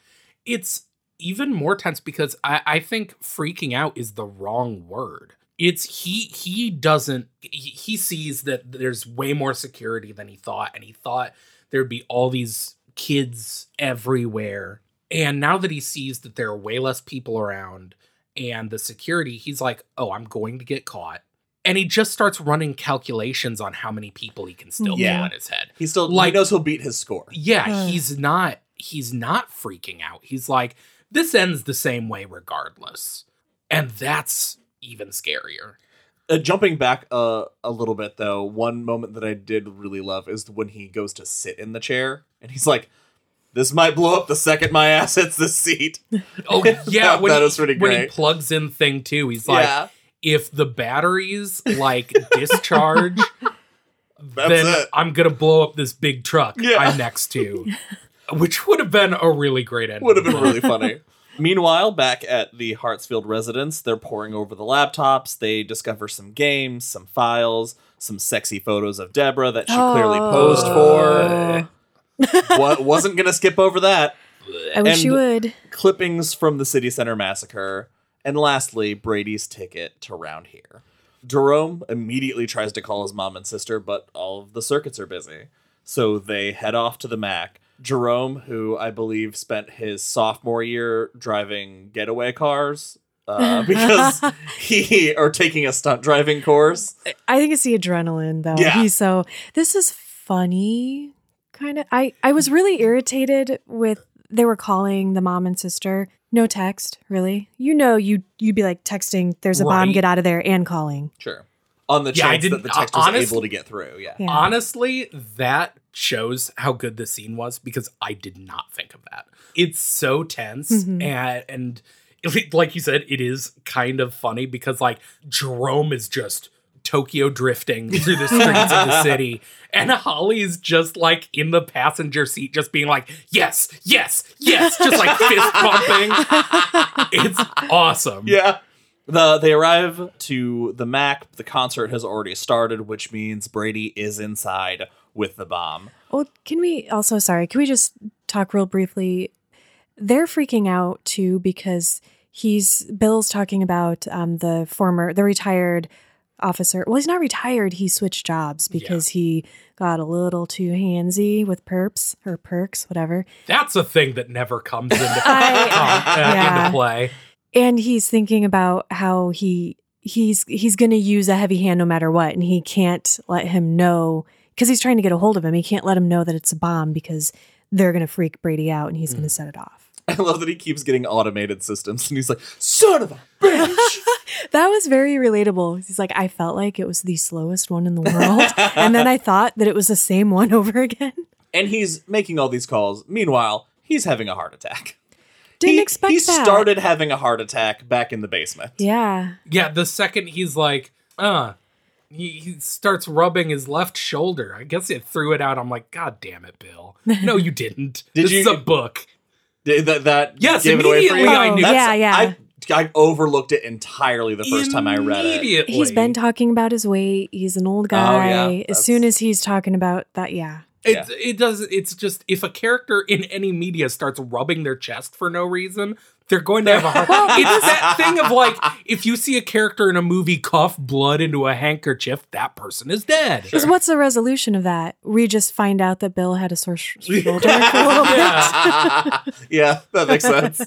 it's even more tense because I, I think freaking out is the wrong word. It's he he doesn't he, he sees that there's way more security than he thought, and he thought there'd be all these kids everywhere. And now that he sees that there are way less people around and the security, he's like, oh, I'm going to get caught. And he just starts running calculations on how many people he can still Yeah. kill in his head. He still Like- he knows he'll beat his score. yeah he's not he's not freaking out. He's like this ends the same way regardless. And that's even scarier. Uh, jumping back uh, a little bit though, one moment that I did really love is when he goes to sit in the chair and he's like, "This might blow up the second my ass hits the seat." oh yeah That- when, that he, was pretty when he plugs in thing two he's like yeah, if the batteries like discharge that's then it. i'm gonna blow up this big truck Yeah. i'm next to which would have been a really great ending Would have been really funny. Meanwhile, back at the Hartsfield residence, they're poring over the laptops. They discover some games, some files, some sexy photos of Deborah that she clearly oh. posed Oh. for. what wasn't gonna skip over that. I wish you would. clippings from the city center massacre, and lastly, Brady's ticket to round here. Jerome immediately tries to call his mom and sister, but all of the circuits are busy. So they head off to the Mac. Jerome, who I believe spent his sophomore year driving getaway cars uh, because he are taking a stunt driving course. I think it's the adrenaline though. Yeah. He's so this is funny kind of I I was really irritated with they were calling the mom and sister no text, really. You know you you'd be like texting there's a bomb Right. get out of there and calling. Sure. On the Yeah, I chance that didn't- the text was honest- able to get through. Yeah. Yeah. Honestly, that shows how good the scene was because I did not think of that. It's so tense Mhm. and and like you said, it is kind of funny because like Jerome is just Tokyo drifting through the streets of the city, and Holly's just like in the passenger seat, just being like, "Yes, yes, yes," just like fist pumping. It's awesome. Yeah. The they arrive to the Mac. The concert has already started, which means Brady is inside with the bomb. Well, can we also sorry, can we just talk real briefly? They're freaking out too because he's Bill's talking about um, the former the retired officer. Well, he's not retired. He switched jobs because he got a little too handsy with perps or perks, whatever. That's a thing that never comes into, I- uh, yeah. into play. And he's thinking about how he he's he's going to use a heavy hand no matter what, and he can't let him know because he's trying to get a hold of him. He can't let him know that it's a bomb because they're going to freak Brady out, and he's going to set it off. I love that he keeps getting automated systems, and he's like, "Son of a bitch!" That was very relatable. He's like, I felt like it was the slowest one in the world. and then I thought that it was the same one over again. and he's making all these calls. Meanwhile, he's having a heart attack. Didn't he, expect he that. He started having a heart attack back in the basement. Yeah. Yeah, the second he's like, uh, he, he starts rubbing his left shoulder. I guess it threw it out. I'm like, God damn it, Bill. No, you didn't. Did this you- is a book. Did that that Yes, gave it away for you? immediately I Oh, knew. yeah, yeah. I, I overlooked it entirely the first time I read it. He's been talking about his weight. He's an old guy. Oh, yeah, as soon as he's talking about that, yeah. It, it does. It's just if a character in any media starts rubbing their chest for no reason, they're going to have a heart. it's that thing of like if you see a character in a movie cough blood into a handkerchief, that person is dead. Because what's the resolution of that? We just find out that Bill had a sore sh- shoulder for a little bit. yeah, that makes sense.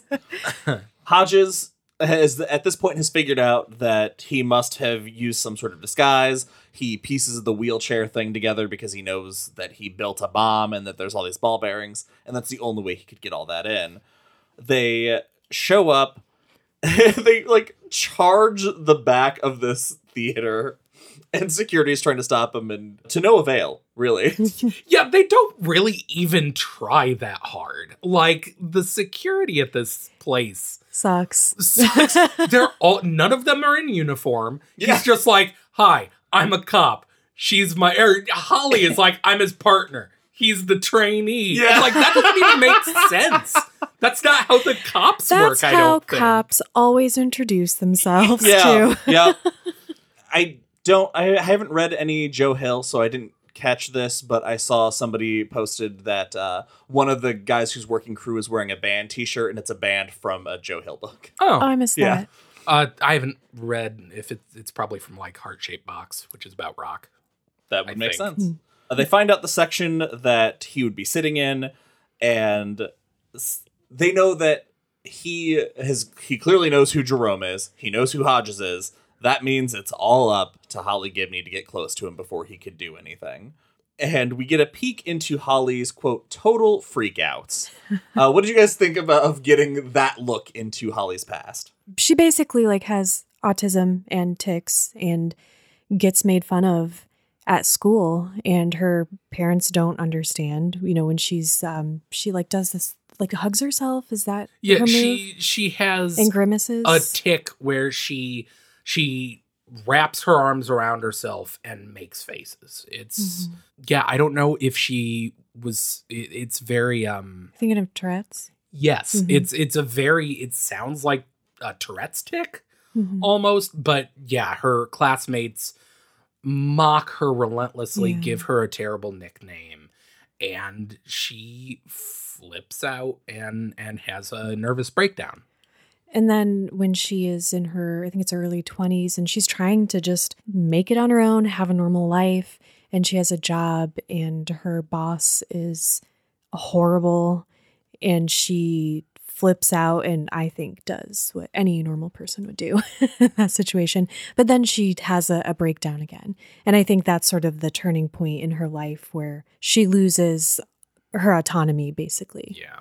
Hodges has at this point has figured out that he must have used some sort of disguise. He pieces the wheelchair thing together because he knows that he built a bomb and that there's all these ball bearings, and that's the only way he could get all that in. They show up. they like charge the back of this theater, and security is trying to stop them, and to no avail, really. Yeah, they don't really even try that hard. Like the security at this place Sucks. sucks. They're all none of them are in uniform. Yeah. He's just like, "Hi, I'm a cop. She's my or Holly is like, I'm his partner. He's the trainee." Yeah. It's like that doesn't even make sense. That's not how the cops That's work. I how don't think. cops always introduce themselves, yeah, too. yeah. I don't. I haven't read any Joe Hill, so I didn't catch this. But I saw somebody posted that uh, one of the guys who's working crew is wearing a band T-shirt, and it's a band from a Joe Hill book. Oh, Oh, I missed Yeah. that. uh, I haven't read if it's it's probably from like Heart Shaped Box, which is about rock. That would I make think. sense. Uh, they find out the section that he would be sitting in, and s- they know that he has. He clearly knows who Jerome is. He knows who Hodges is. That means it's all up to Holly Gibney to get close to him before he could do anything. And we get a peek into Holly's quote total freakouts. Uh, what did you guys think about of getting that look into Holly's past? She basically like has autism and tics and gets made fun of at school and her parents don't understand you know when she's um she like does this like hugs herself is that Yeah, her move? she she has and grimaces a tic where she she wraps her arms around herself and makes faces. It's Mm-hmm. yeah, I don't know if she was it, it's very um thinking of tourette's yes, Mhm. it's it's a very it sounds like a Tourette's tic Mhm. almost, but yeah, her classmates mock her relentlessly, Yeah. give her a terrible nickname, and she flips out and and has a nervous breakdown. And then when she is in her, I think it's early 20s, and she's trying to just make it on her own, have a normal life, and she has a job, and her boss is horrible, and she flips out and I think does what any normal person would do in that situation. But then she has a, a breakdown again. And I think that's sort of the turning point in her life where she loses her autonomy basically, Yeah.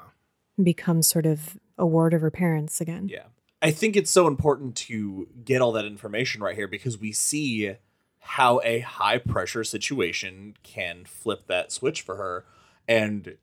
becomes sort of a ward of her parents again. Yeah. I think it's so important to get all that information right here because we see how a high pressure situation can flip that switch for her. And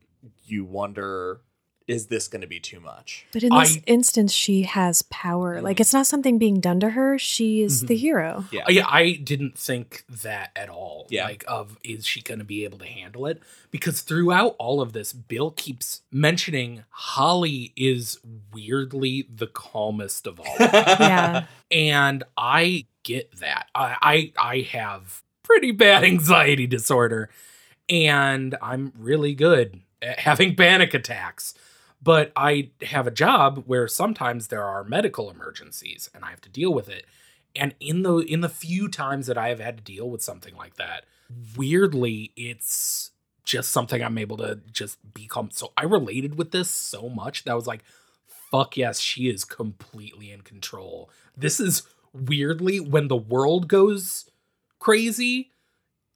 you wonder, is this going to be too much? But in this I- instance, she has power. Like it's not something being done to her. She is the hero. Yeah. Uh, Yeah, I didn't think that at all. Yeah. Like, of is she going to be able to handle it? Because throughout all of this, Bill keeps mentioning Holly is weirdly the calmest of all. Yeah. and I get that. I, I I have pretty bad anxiety disorder, and I'm really good at having panic attacks. But I have a job where sometimes there are medical emergencies, and I have to deal with it. And in the in the few times that I have had to deal with something like that, weirdly, it's just something I'm able to just become. So I related with this so much that I was like, fuck yes, she is completely in control. This is weirdly when the world goes crazy,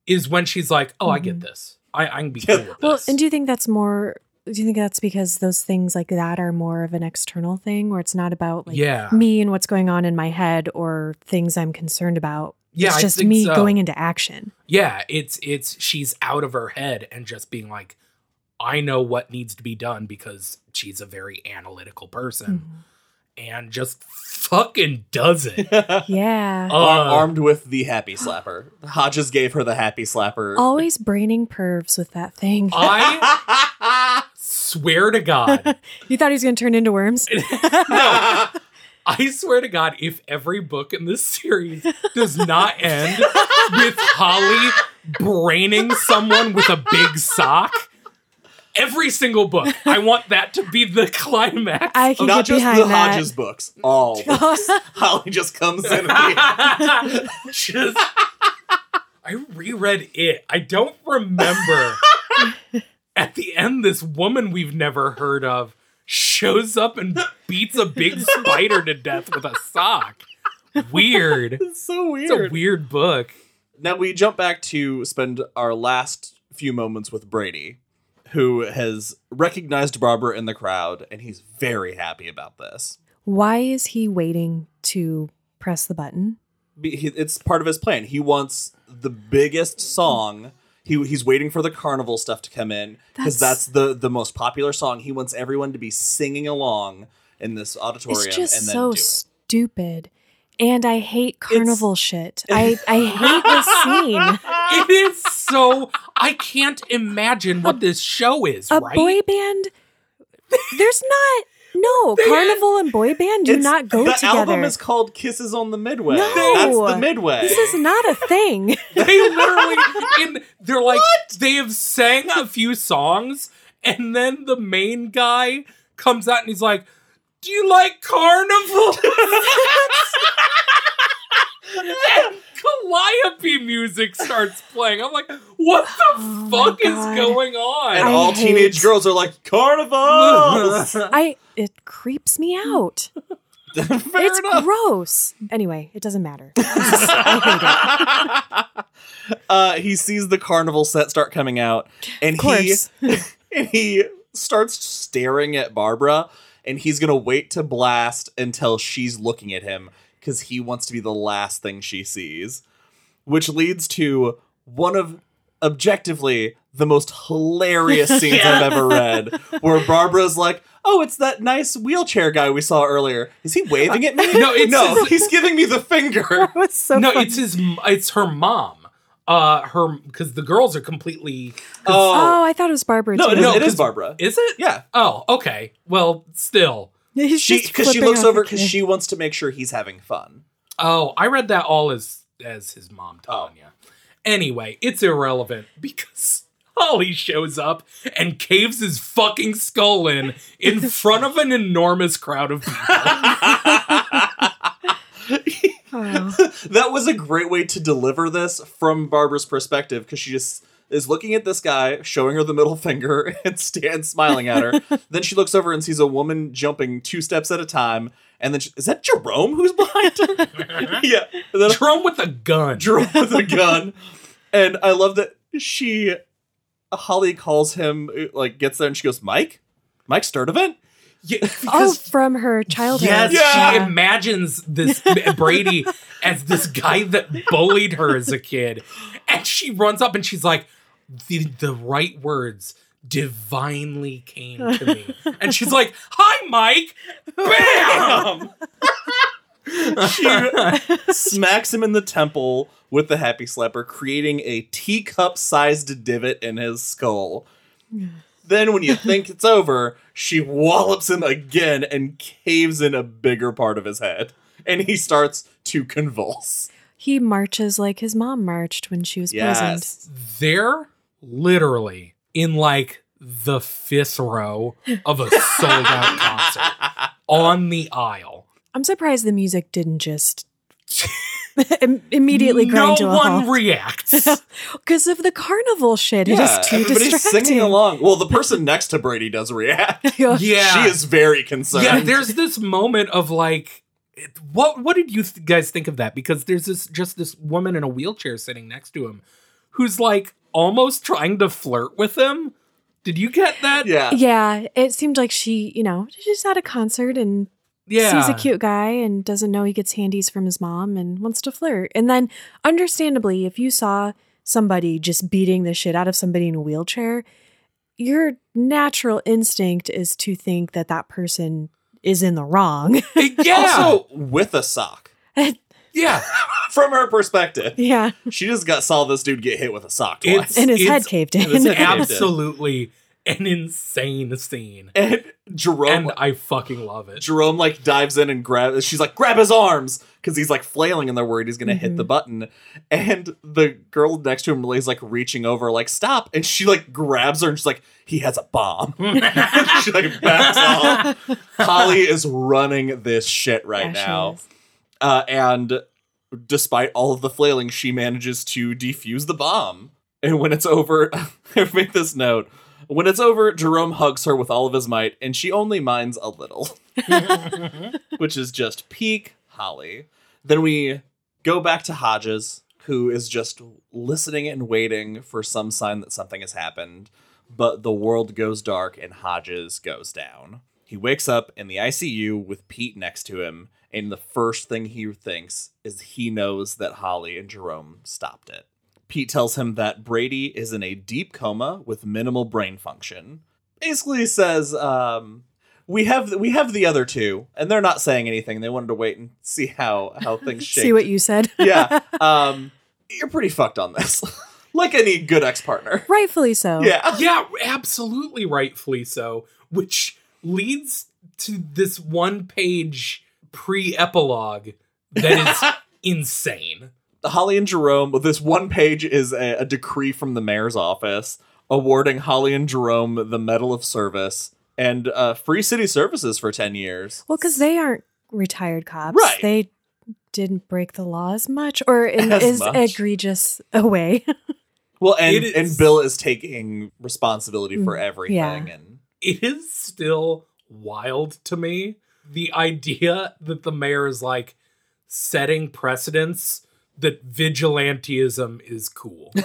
is when she's like, oh, I get mm-hmm. this. I, I can be cool with Well, and do you think that's more? Do you think that's because those things like that are more of an external thing, where it's not about like yeah. me and what's going on in my head or things I'm concerned about? Yeah, it's just me so. going into action. Yeah, it's it's she's out of her head and just being like, I know what needs to be done because she's a very analytical person Mm-hmm. and just fucking does it. Yeah. Uh, armed with the happy slapper. Hodges gave her the happy slapper. Always braining pervs with that thing. I swear to God, you thought he was going to turn into worms? no. I swear to God, if every book in this series does not end with Holly braining someone with a big sock, every single book, I want that to be the climax. I can Not get just behind the that. Hodges books. All. Holly just comes in. at. Just, I reread it. I don't remember. At the end, this woman we've never heard of shows up and beats a big spider to death with a sock. Weird. It's so It's a weird. weird book. Now we jump back to spend our last few moments with Brady, who has recognized Barbara in the crowd, and he's very happy about this. Why is he waiting to press the button? It's part of his plan. He wants the biggest song. He, he's waiting for the carnival stuff to come in because That's- that's the the most popular song. He wants everyone to be singing along in this auditorium It's just and then so do it. stupid. And I hate carnival shit. I, I hate this scene. It is so. I can't imagine what this show is, A right? boy band? There's not. No, carnival and boy band do It's- not go the together. The album is called Kisses on the Midway. No. That's the Midway. this is not a thing. they literally in they're like they have sang a few songs and then the main guy comes out and he's like do you like carnival calliope music starts playing i'm like what the Oh fuck is God. going and on I all hate- teenage girls are like carnival. I it creeps me out. Fair it's enough. gross. Anyway, it doesn't matter. It. uh, he sees the carnival set start coming out, and he and he starts staring at Barbara, and he's gonna wait to blast until she's looking at him because he wants to be the last thing she sees, which leads to one of objectively the most hilarious scenes I've ever read, where Barbara's like. Oh, it's that nice wheelchair guy we saw earlier. Is he waving at me? No, it's no, his- he's giving me the finger. That was so no funny. it's his it's her mom uh her because the girls are completely Oh, I thought it was Barbara. no, too. it is, No, it is 'cause- Barbara. is it Yeah, oh okay well still He's she just because she looks over because she wants to make sure he's having fun. Oh, I read that all as as his mom Oh. Anyway, it's irrelevant because Holly shows up and caves his fucking skull in in front of an enormous crowd of people. Oh. that was a great way to deliver this from Barbara's perspective because she just is looking at this guy, showing her the middle finger, and stands smiling at her. then she looks over and sees a woman jumping two steps at a time. And then she, is that Jerome who's behind her? yeah. And then Jerome with a gun. Jerome with a gun. And I love that she, Holly calls him, like gets there and she goes, Mike? Mike Sturdivant? Yeah, Oh, from her childhood. Yes, Yeah. she imagines this Brady as this guy that bullied her as a kid. And she runs up and she's like, the, the right words divinely came to me. And she's like, Hi, Mike. Bam! she smacks him in the temple with the happy slapper, creating a teacup sized divot in his skull. Then, when you think it's over, she wallops him again and caves in a bigger part of his head. And he starts to convulse. He marches like his mom marched when she was present. Yes. They're literally in like the fifth row of a sold out concert on the aisle. I'm surprised the music didn't just im- immediately grind no to a one halt. reacts. Because of the carnival shit. It Yeah, is too everybody's distracting. singing along. Well, the person next to Brady does react. Yeah. yeah. She is very concerned. yeah, there's this moment of like, what what did you th- guys think of that? Because there's this just this woman in a wheelchair sitting next to him, who's like almost trying to flirt with him. Did you get that? yeah. Yeah, it seemed like she, you know, she's at a concert and yeah. sees a cute guy and doesn't know he gets handies from his mom and wants to flirt. And then, understandably, if you saw somebody just beating the shit out of somebody in a wheelchair, your natural instinct is to think that that person is in the wrong. yeah, Also, with a sock. yeah. From her perspective, yeah, she just got saw this dude get hit with a sock twice. It's and his head it's caved in. head caved in. absolutely an insane scene, and Jerome and I fucking love it. Jerome like dives in and grabs. She's like, grab his arms because he's like flailing, and they're worried he's gonna hit the mm-hmm. button. And the girl next to him really is like reaching over, like stop, and she like grabs her and she's like, he has a bomb. she like backs off. Holly is running this shit right Yeah, she now, is. Uh, and despite all of the flailing, she manages to defuse the bomb. And when it's over, I made this note. When it's over, Jerome hugs her with all of his might, and she only minds a little, which is just peak Holly. Then we go back to Hodges, who is just listening and waiting for some sign that something has happened. But the world goes dark and Hodges goes down. He wakes up in the ICU with Pete next to him, and the first thing he thinks is he knows that Holly and Jerome stopped it. Pete tells him that Brady is in a deep coma with minimal brain function. Basically says, um, we have we have the other two, and they're not saying anything. They wanted to wait and see how how things shake. See what you said. yeah, um, you're pretty fucked on this, like any good ex partner. Rightfully so. Yeah, Yeah, absolutely rightfully so, which leads to this one page pre epilogue that is insane. Holly and Jerome. This one page is a, a decree from the mayor's office awarding Holly and Jerome the Medal of Service and uh, free city services for ten years. Well, because they aren't retired cops. Right. They didn't break the law as much or in As as much. egregious a way. Well, and It is- and Bill is taking responsibility for Mm, everything, yeah. and It is still wild to me the idea that the mayor is like setting precedents that vigilantism is cool.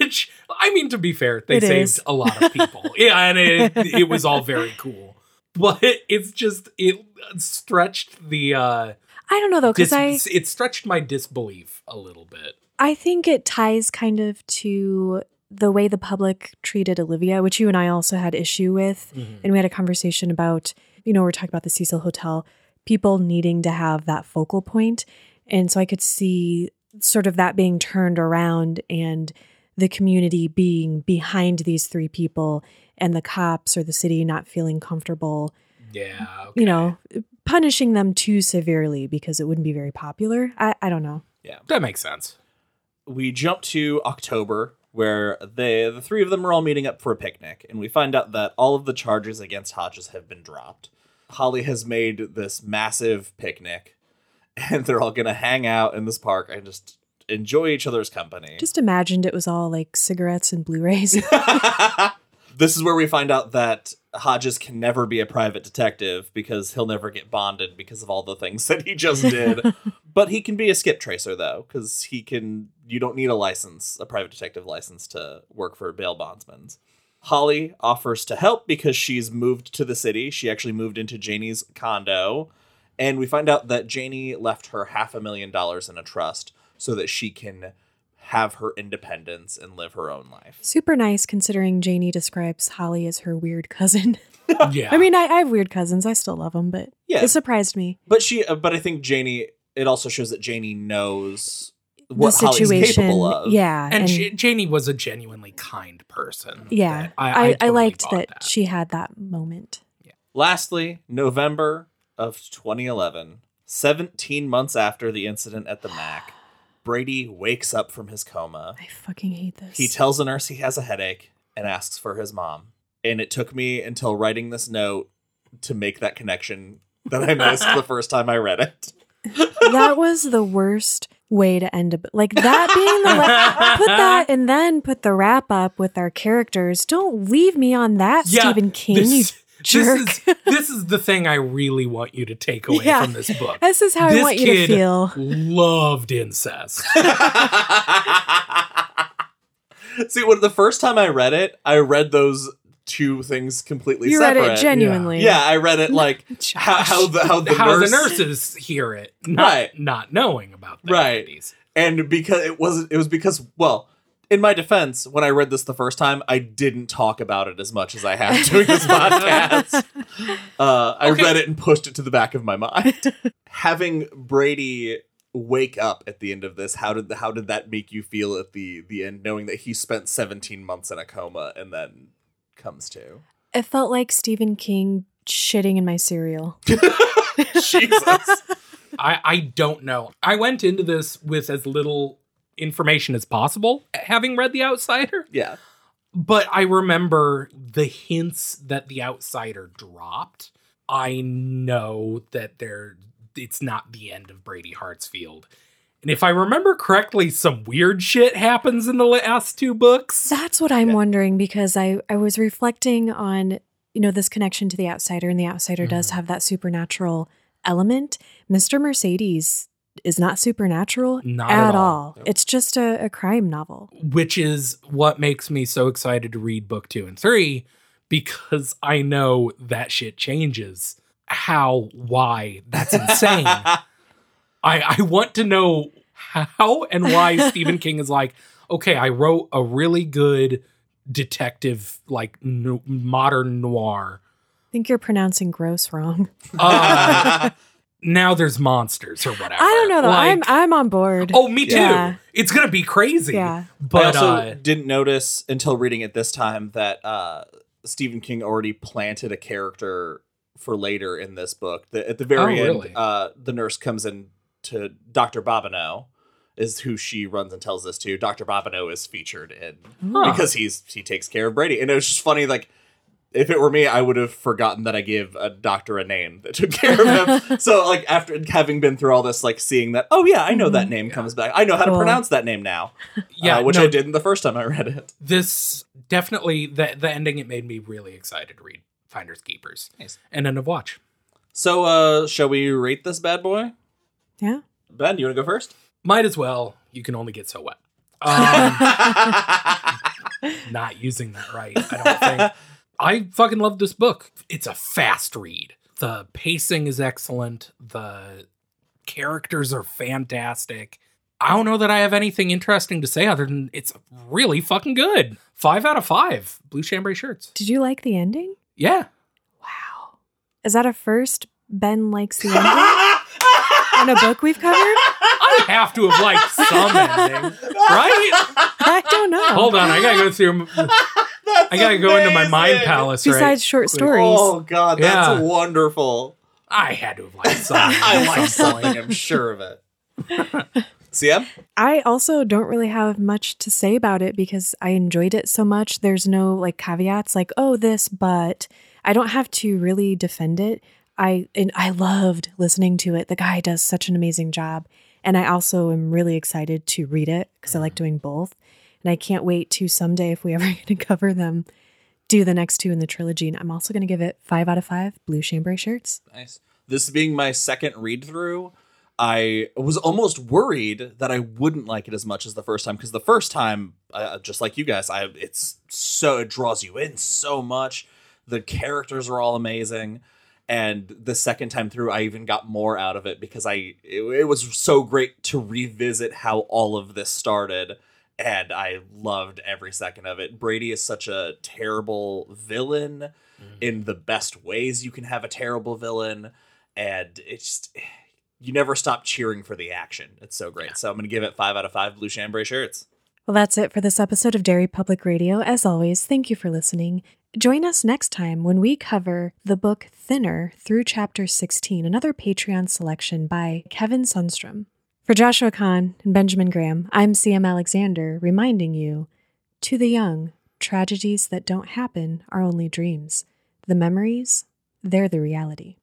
Which, I mean, to be fair, they It saved is. a lot of people. yeah, and it, it was all very cool. But it's just, it stretched the, uh, I don't know though, because dis- I it stretched my disbelief a little bit. I think it ties kind of to the way the public treated Olivia, which you and I also had issue with. And we had a conversation about, you know, we're talking about the Cecil Hotel, people needing to have that focal point. And so I could see sort of that being turned around and the community being behind these three people and the cops or the city not feeling comfortable, Yeah. you know, punishing them too severely because it wouldn't be very popular. I, I don't know. Yeah, that makes sense. we jump to October where they the three of them are all meeting up for a picnic and we find out that all of the charges against Hodges have been dropped. Holly has made this massive picnic and they're all to hang out in this park. and just enjoy each other's company. Just imagined it was all like cigarettes and Blu-rays. this is where we find out that Hodges can never be a private detective because he'll never get bonded because of all the things that he just did. but he can be a skip tracer though, because he can. You don't need a license, a private detective license, to work for bail bondsmen. Holly offers to help because she's moved to the city. She actually moved into Janey's condo, and we find out that Janey left her half a million dollars in a trust so that she can have her independence and live her own life. Super nice considering Janey describes Holly as her weird cousin. Yeah. I mean, I, I have weird cousins. I still love them, but Yeah. it surprised me. But she, uh, but I think Janey. It also shows that Janey knows The what Holly's situation. capable of. Yeah. and J- Janey was a genuinely kind person. yeah. that I, I, totally liked bought that, she had that moment. Yeah. Lastly, November of 2011, 17 months after the incident at the Mac, Brady wakes up from his coma. I fucking hate this. He tells the nurse he has a headache and asks for his mom. And it took me until writing this note to make that connection that I missed the first time I read it. that was the worst way to end a b- like that being the la- put that and then put the wrap up with our characters. Don't leave me on that, Yeah, Stephen King. This, you this is this is the thing I really want you to take away Yeah. from this book. This is how I want you to feel. Loved incest. See, when the first time I read it, I read those two things completely You read separate. it genuinely. Yeah, I read it like how, how the how the How nurse, the nurses hear it, not, Right. not knowing about the Right. entities. and because it was it was because well in my defense when i read this the first time i didn't talk about it as much as i have doing this podcast uh, i Okay. read it and pushed it to the back of my mind having brady wake up at the end of this how did how did that make you feel at the the end knowing that he spent 17 months in a coma and then comes to It felt like Stephen King shitting in my cereal. jesus I, I don't know. I went into this with as little information as possible, having read The Outsider, yeah but I remember the hints that The Outsider dropped. I know that there it's not the end of Brady Hartsfield. And if I remember correctly, some weird shit happens in the last two books. That's what I'm Yeah. wondering because I, I was reflecting on, you know, this connection to the outsider, and the outsider does Mhm. have that supernatural element. Mr. Mercedes is not supernatural Not at, at all. all. Nope. It's just a, a crime novel. which is what makes me so excited to read book two and three because I know that shit changes. How, why, that's insane. I, I want to know how and why Stephen King is like, okay, I wrote a really good detective, like no, modern noir. I think you're pronouncing gross wrong. Uh, now there's monsters or whatever. I don't know though. Like- I'm I'm on board. oh, me too. Yeah. It's gonna be crazy. Yeah. but I also uh, didn't notice until reading it this time that uh, Stephen King already planted a character for later in this book. The, at the very Oh, end, really? uh, the nurse comes in to Dr. Babineau, is who she runs and tells this to. Dr. Babineau is featured in Huh. because he's he takes care of Brady, and it was just funny. Like if it were me, I would have forgotten that I gave a doctor a name that took care of him. so like after having been through all this, like seeing that, oh yeah, I know that name comes back. I know how to pronounce that name now. yeah, uh, which no, I didn't the first time I read it. this definitely the the ending it made me really excited to read Finders Keepers. Nice. And end of watch. So, uh, shall we rate this bad boy? Yeah. Ben, you want to go first? Might as well. You can only get so wet. Um, not using that right, I don't think. I fucking love this book. It's a fast read. The pacing is excellent. The characters are fantastic. I don't know that I have anything interesting to say other than it's really fucking good. Five out of five. Blue chambray shirts. Did you like the ending? Yeah. Wow. Is that a first Ben likes the ending on a book we've covered? I have to have liked some ending, right? I don't know. Hold on, I gotta go through. I gotta go into my mind palace. right Besides short stories. Oh god, that's Yeah. wonderful. I had to have liked some. I at like some something. I'm sure of it. CM? I also don't really have much to say about it because I enjoyed it so much. There's no like caveats like, oh, this, but I don't have to really defend it. I and I loved listening to it. The guy does such an amazing job. And I also am really excited to read it because I like mm. doing both. And I can't wait to someday, if we ever get to cover them, do the next two in the trilogy. And I'm also going to give it five out of five blue chambray shirts. Nice. This being my second read through, I was almost worried that I wouldn't like it as much as the first time because the first time, uh, just like you guys, I it's so it draws you in so much. The characters are all amazing, and the second time through, I even got more out of it because I it, it was so great to revisit how all of this started. And I loved every second of it. Brady is such a terrible villain mm-hmm. in the best ways you can have a terrible villain and it's just you never stop cheering for the action. It's so great. So I'm going to give it five out of five blue chambray shirts. Well, that's it for this episode of Derry Public Radio. As always, thank you for listening. Join us next time when we cover the book Thinner through chapter 16, another Patreon selection by Kevin Sundstrom. For Joshua Kahn and Benjamin Graham, I'm CM Alexander, reminding you to the young, tragedies that don't happen are only dreams. The memories, they're the reality.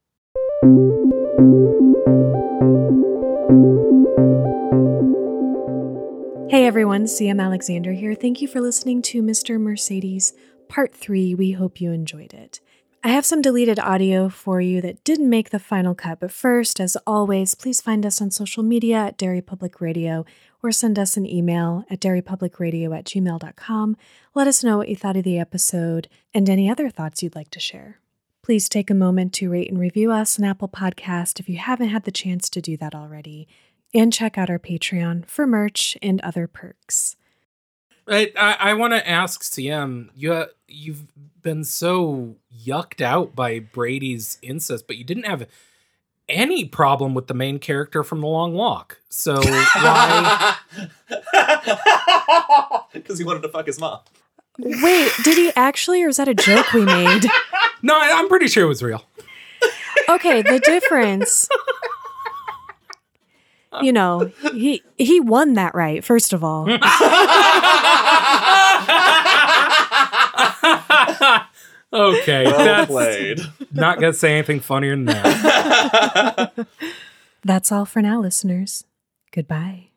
Hey everyone, CM Alexander here. Thank you for listening to Mr. Mercedes Part 3. We hope you enjoyed it. I have some deleted audio for you that didn't make the final cut, but first, as always, please find us on social media at Derry Public Radio or send us an email at derrypublicradio at gmail.com. Let us know what you thought of the episode and any other thoughts you'd like to share. Please take a moment to rate and review us on Apple Podcast if you haven't had the chance to do that already and check out our Patreon for merch and other perks. I I, I want to ask CM. You uh, you've been so yucked out by Brady's incest, but you didn't have any problem with the main character from The Long Walk. So why? Because he wanted to fuck his mom. Wait, did he actually, or is that a joke we made? no, I, I'm pretty sure it was real. Okay, the difference. You know, he he won that right, first of all. okay, Well that's played. not gonna say anything funnier than that. That's all for now, listeners. Goodbye.